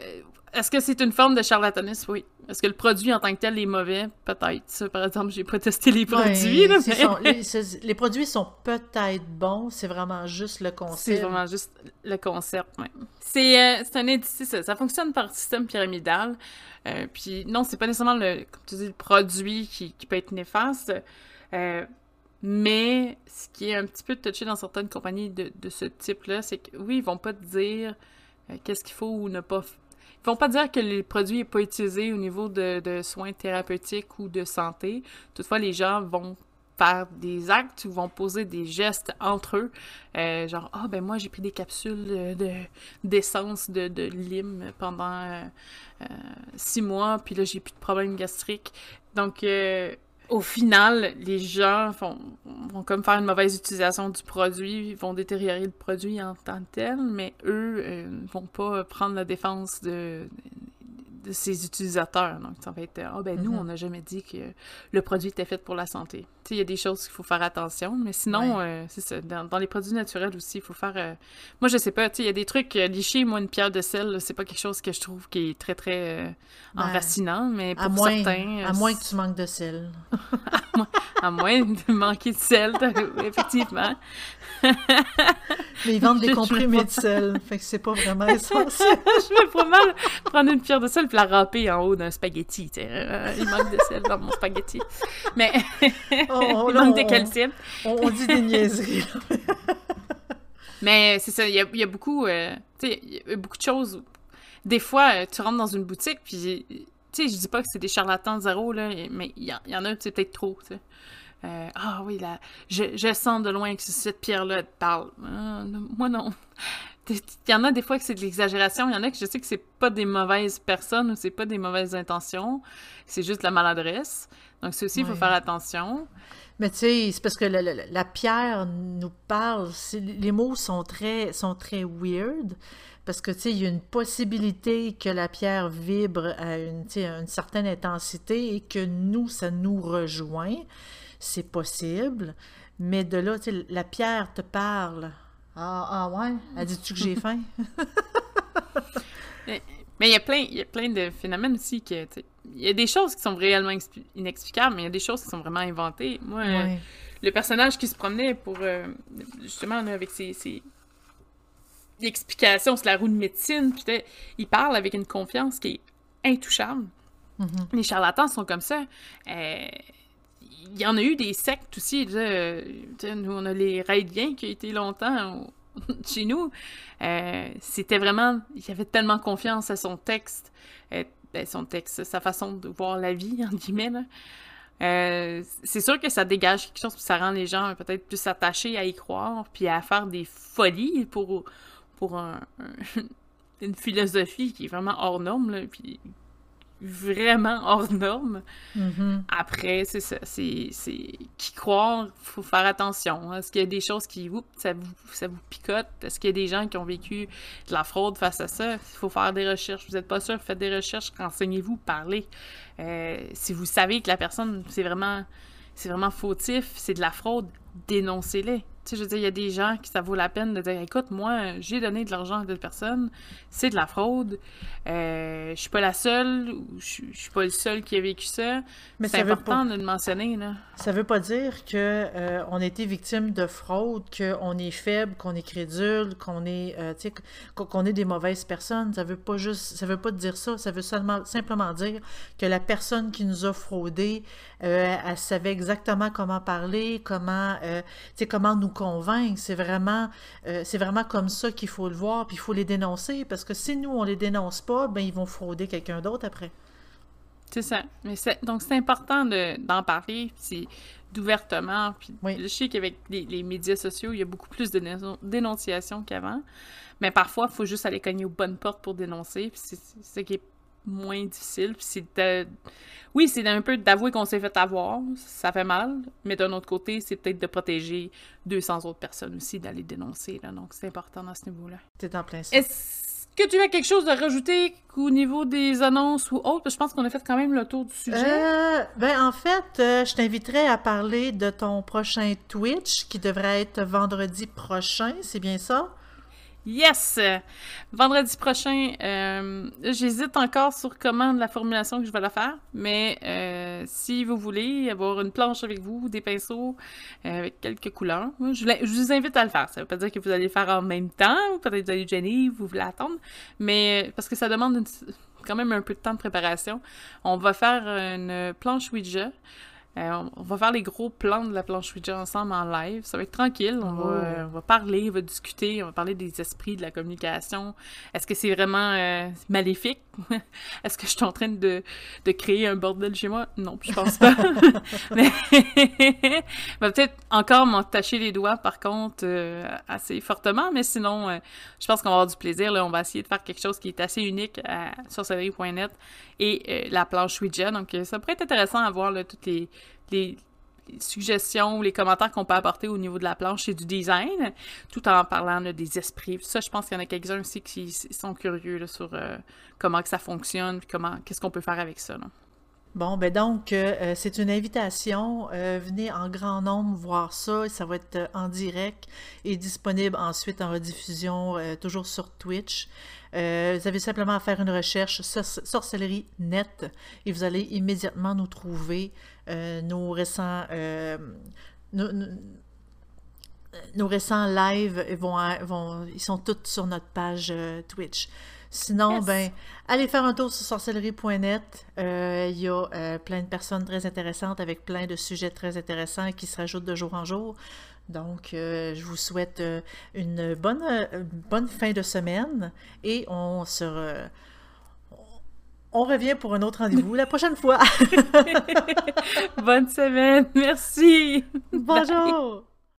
est-ce que c'est une forme de charlatanisme? Oui. Est-ce que le produit en tant que tel est mauvais? Peut-être. par exemple, j'ai pas testé les produits. <laughs> les, produits sont peut-être bons, c'est vraiment juste le concept. C'est vraiment juste le concept, oui. C'est euh, un indice, ça, ça fonctionne par système pyramidal. Euh, puis non, c'est pas nécessairement le, comme tu dis, le produit qui, peut être néfaste. Euh, mais ce qui est un petit peu touché dans certaines compagnies de, de ce type-là, c'est que oui, ils vont pas te dire qu'est-ce qu'il faut ou ne pas vont pas dire que le produit n'est pas utilisé au niveau de, soins thérapeutiques ou de santé. Toutefois, les gens vont faire des actes ou vont poser des gestes entre eux. Euh, genre, ah ben moi j'ai pris des capsules de d'essence de, de, lime pendant euh, euh, six mois, puis là j'ai plus de problème gastrique. Donc au final, les gens vont, vont, comme faire une mauvaise utilisation du produit, vont détériorer le produit en tant que tel, mais eux ne vont pas prendre la défense de, de ses utilisateurs. Donc, ça va être Ah, ben nous, mm-hmm. on n'a jamais dit que le produit était fait pour la santé. Il y a des choses qu'il faut faire attention, mais sinon, euh, c'est ça. Dans, les produits naturels aussi, il faut faire. Euh, moi, je sais pas, il y a des trucs euh, moi, une pierre de sel, c'est pas quelque chose que je trouve qui est très, très enracinant, mais pour à moins, certains. À moins que tu manques de sel. <laughs> à, moins, de manquer de sel, effectivement. <laughs> Mais ils vendent des comprimés de sel, fait que c'est pas vraiment <laughs> essentiel. je vais pas mal prendre une pierre de sel et la râper en haut d'un spaghetti. Euh, il manque de sel dans mon spaghetti. Mais oh, <laughs> il manque de calcium. On, dit des niaiseries. <laughs> Mais c'est ça, il y a, y a beaucoup, euh, il y a beaucoup de choses. Des fois, euh, tu rentres dans une boutique, puis tu sais, je dis pas que c'est des charlatans zéro, là, mais il y, en a, c'est peut-être trop, tu sais. Euh, ah oui, là, je, sens de loin que cette pierre-là te parle. Ah, moi, non. Il y en a des fois que c'est de l'exagération, il y en a que je sais que c'est pas des mauvaises personnes ou c'est pas des mauvaises intentions, c'est juste la maladresse. Donc, ça aussi, il faut faire attention. Mais tu sais, c'est parce que la, pierre nous parle, les mots sont très, sont très weird, parce que tu sais, il y a une possibilité que la pierre vibre à une, à une certaine intensité et que nous, ça nous rejoint c'est possible. Mais de là, tu sais, la pierre te parle. Ah, ah ouais? Elle dit-tu que j'ai faim? <laughs> mais il y a plein, il y a plein de phénomènes aussi que, il y a des choses qui sont réellement inexplicables, mais il y a des choses qui sont vraiment inventées. Moi, euh, le personnage qui se promenait pour, euh, justement, avec ses, ses explications sur la roue de médecine, puis il parle avec une confiance qui est intouchable. Mm-hmm. Les charlatans sont comme ça. Euh, il y en a eu des sectes aussi. nous, on a les Raidiens qui ont été longtemps <laughs> chez nous. Euh, c'était vraiment. Il avait tellement confiance à son texte. Euh, ben, son texte, sa façon de voir la vie, <laughs> en guillemets. Euh, c'est sûr que ça dégage quelque chose, puis ça rend les gens peut-être plus attachés à y croire, puis à faire des folies pour, pour un, <laughs> une philosophie qui est vraiment hors norme, là, vraiment hors norme. Mhm. Après, c'est ça, c'est qui croire, faut faire attention. Est-ce qu'il y a des choses qui, oups, ça vous, ça vous picote? Est-ce qu'il y a des gens qui ont vécu de la fraude face à ça? Il faut faire des recherches. Vous n'êtes pas sûr, faites des recherches, renseignez-vous, parlez. Euh, si vous savez que la personne, c'est vraiment, c'est vraiment fautif, c'est de la fraude, dénoncez-les je veux dire, il y a des gens qui ça vaut la peine de dire écoute, moi, j'ai donné de l'argent à d'autres personnes, c'est de la fraude, euh, je suis pas la seule, je, je suis pas le seul qui a vécu ça. Mais c'est important de le mentionner. Là. Ça veut pas dire que euh, on a été victime de fraude, qu'on est faible, qu'on est crédule, qu'on est, euh, qu'on est des mauvaises personnes. Ça veut pas juste, ça veut pas dire ça. Ça veut seulement, simplement dire que la personne qui nous a fraudé, euh, elle savait exactement comment parler, comment, euh, comment nous convaincre. C'est vraiment, euh, c'est vraiment comme ça qu'il faut le voir, puis il faut les dénoncer, parce que si nous, on les dénonce pas, ben ils vont frauder quelqu'un d'autre après. C'est ça. Mais donc, c'est important d'en parler, puis d'ouvertement. Puis je sais qu'avec les, médias sociaux, il y a beaucoup plus de dénonciations qu'avant. Mais parfois, il faut juste aller cogner aux bonnes portes pour dénoncer. Puis c'est ce qui est moins difficile. Puis c'est Oui, c'est un peu d'avouer qu'on s'est fait avoir, ça fait mal, mais d'un autre côté, c'est peut-être de protéger 200 autres personnes aussi, d'aller dénoncer. Là. Donc c'est important dans ce niveau-là. C'est en plein ça. Est-ce que tu as quelque chose à rajouter au niveau des annonces ou autres? Je pense qu'on a fait quand même le tour du sujet. Euh, ben, en fait, euh, je t'inviterais à parler de ton prochain Twitch qui devrait être vendredi prochain, c'est bien ça? Yes! Vendredi prochain, euh, j'hésite encore sur comment la formulation que je vais la faire, mais euh, si vous voulez avoir une planche avec vous, des pinceaux euh, avec quelques couleurs, je, vous invite à le faire. Ça veut pas dire que vous allez le faire en même temps, peut-être vous allez gêner, vous voulez attendre, mais parce que ça demande quand même un peu de temps de préparation. On va faire une planche Ouija. Euh, on va faire les gros plans de la planche Ouija ensemble en live. Ça va être tranquille. On, va, oh. euh, on va, parler, on va discuter, on va parler des esprits, de la communication. Est-ce que c'est vraiment euh, maléfique? <laughs> Est-ce que je suis en train de, de, créer un bordel chez moi? Non, je pense pas. <laughs> <laughs> Mais va peut-être encore m'entacher les doigts, par contre, assez fortement. Mais sinon, je pense qu'on va avoir du plaisir. Là. On va essayer de faire quelque chose qui est assez unique à sorcellerie.net et la planche Ouija. Donc, ça pourrait être intéressant à voir là, toutes les les, suggestions ou les commentaires qu'on peut apporter au niveau de la planche et du design, tout en parlant des esprits. Ça, je pense qu'il y en a quelques-uns aussi qui sont curieux sur euh, comment ça fonctionne, comment, qu'est-ce qu'on peut faire avec ça. Bon, ben donc, euh, euh, c'est une invitation. venez en grand nombre voir ça. Ça va être en direct et disponible ensuite en rediffusion, toujours sur Twitch. vous avez simplement à faire une recherche sorcellerie net et vous allez immédiatement nous trouver. Euh, nos récents euh, nos, récents lives vont, ils sont tous sur notre page euh, Twitch. Sinon, ben, allez faire un tour sur sorcellerie.net. Il y a plein de personnes très intéressantes avec plein de sujets très intéressants qui se rajoutent de jour en jour. Donc, je vous souhaite une bonne, bonne fin de semaine et on se, on revient pour un autre rendez-vous la prochaine fois. <laughs> Bonne semaine. Merci. Bonjour.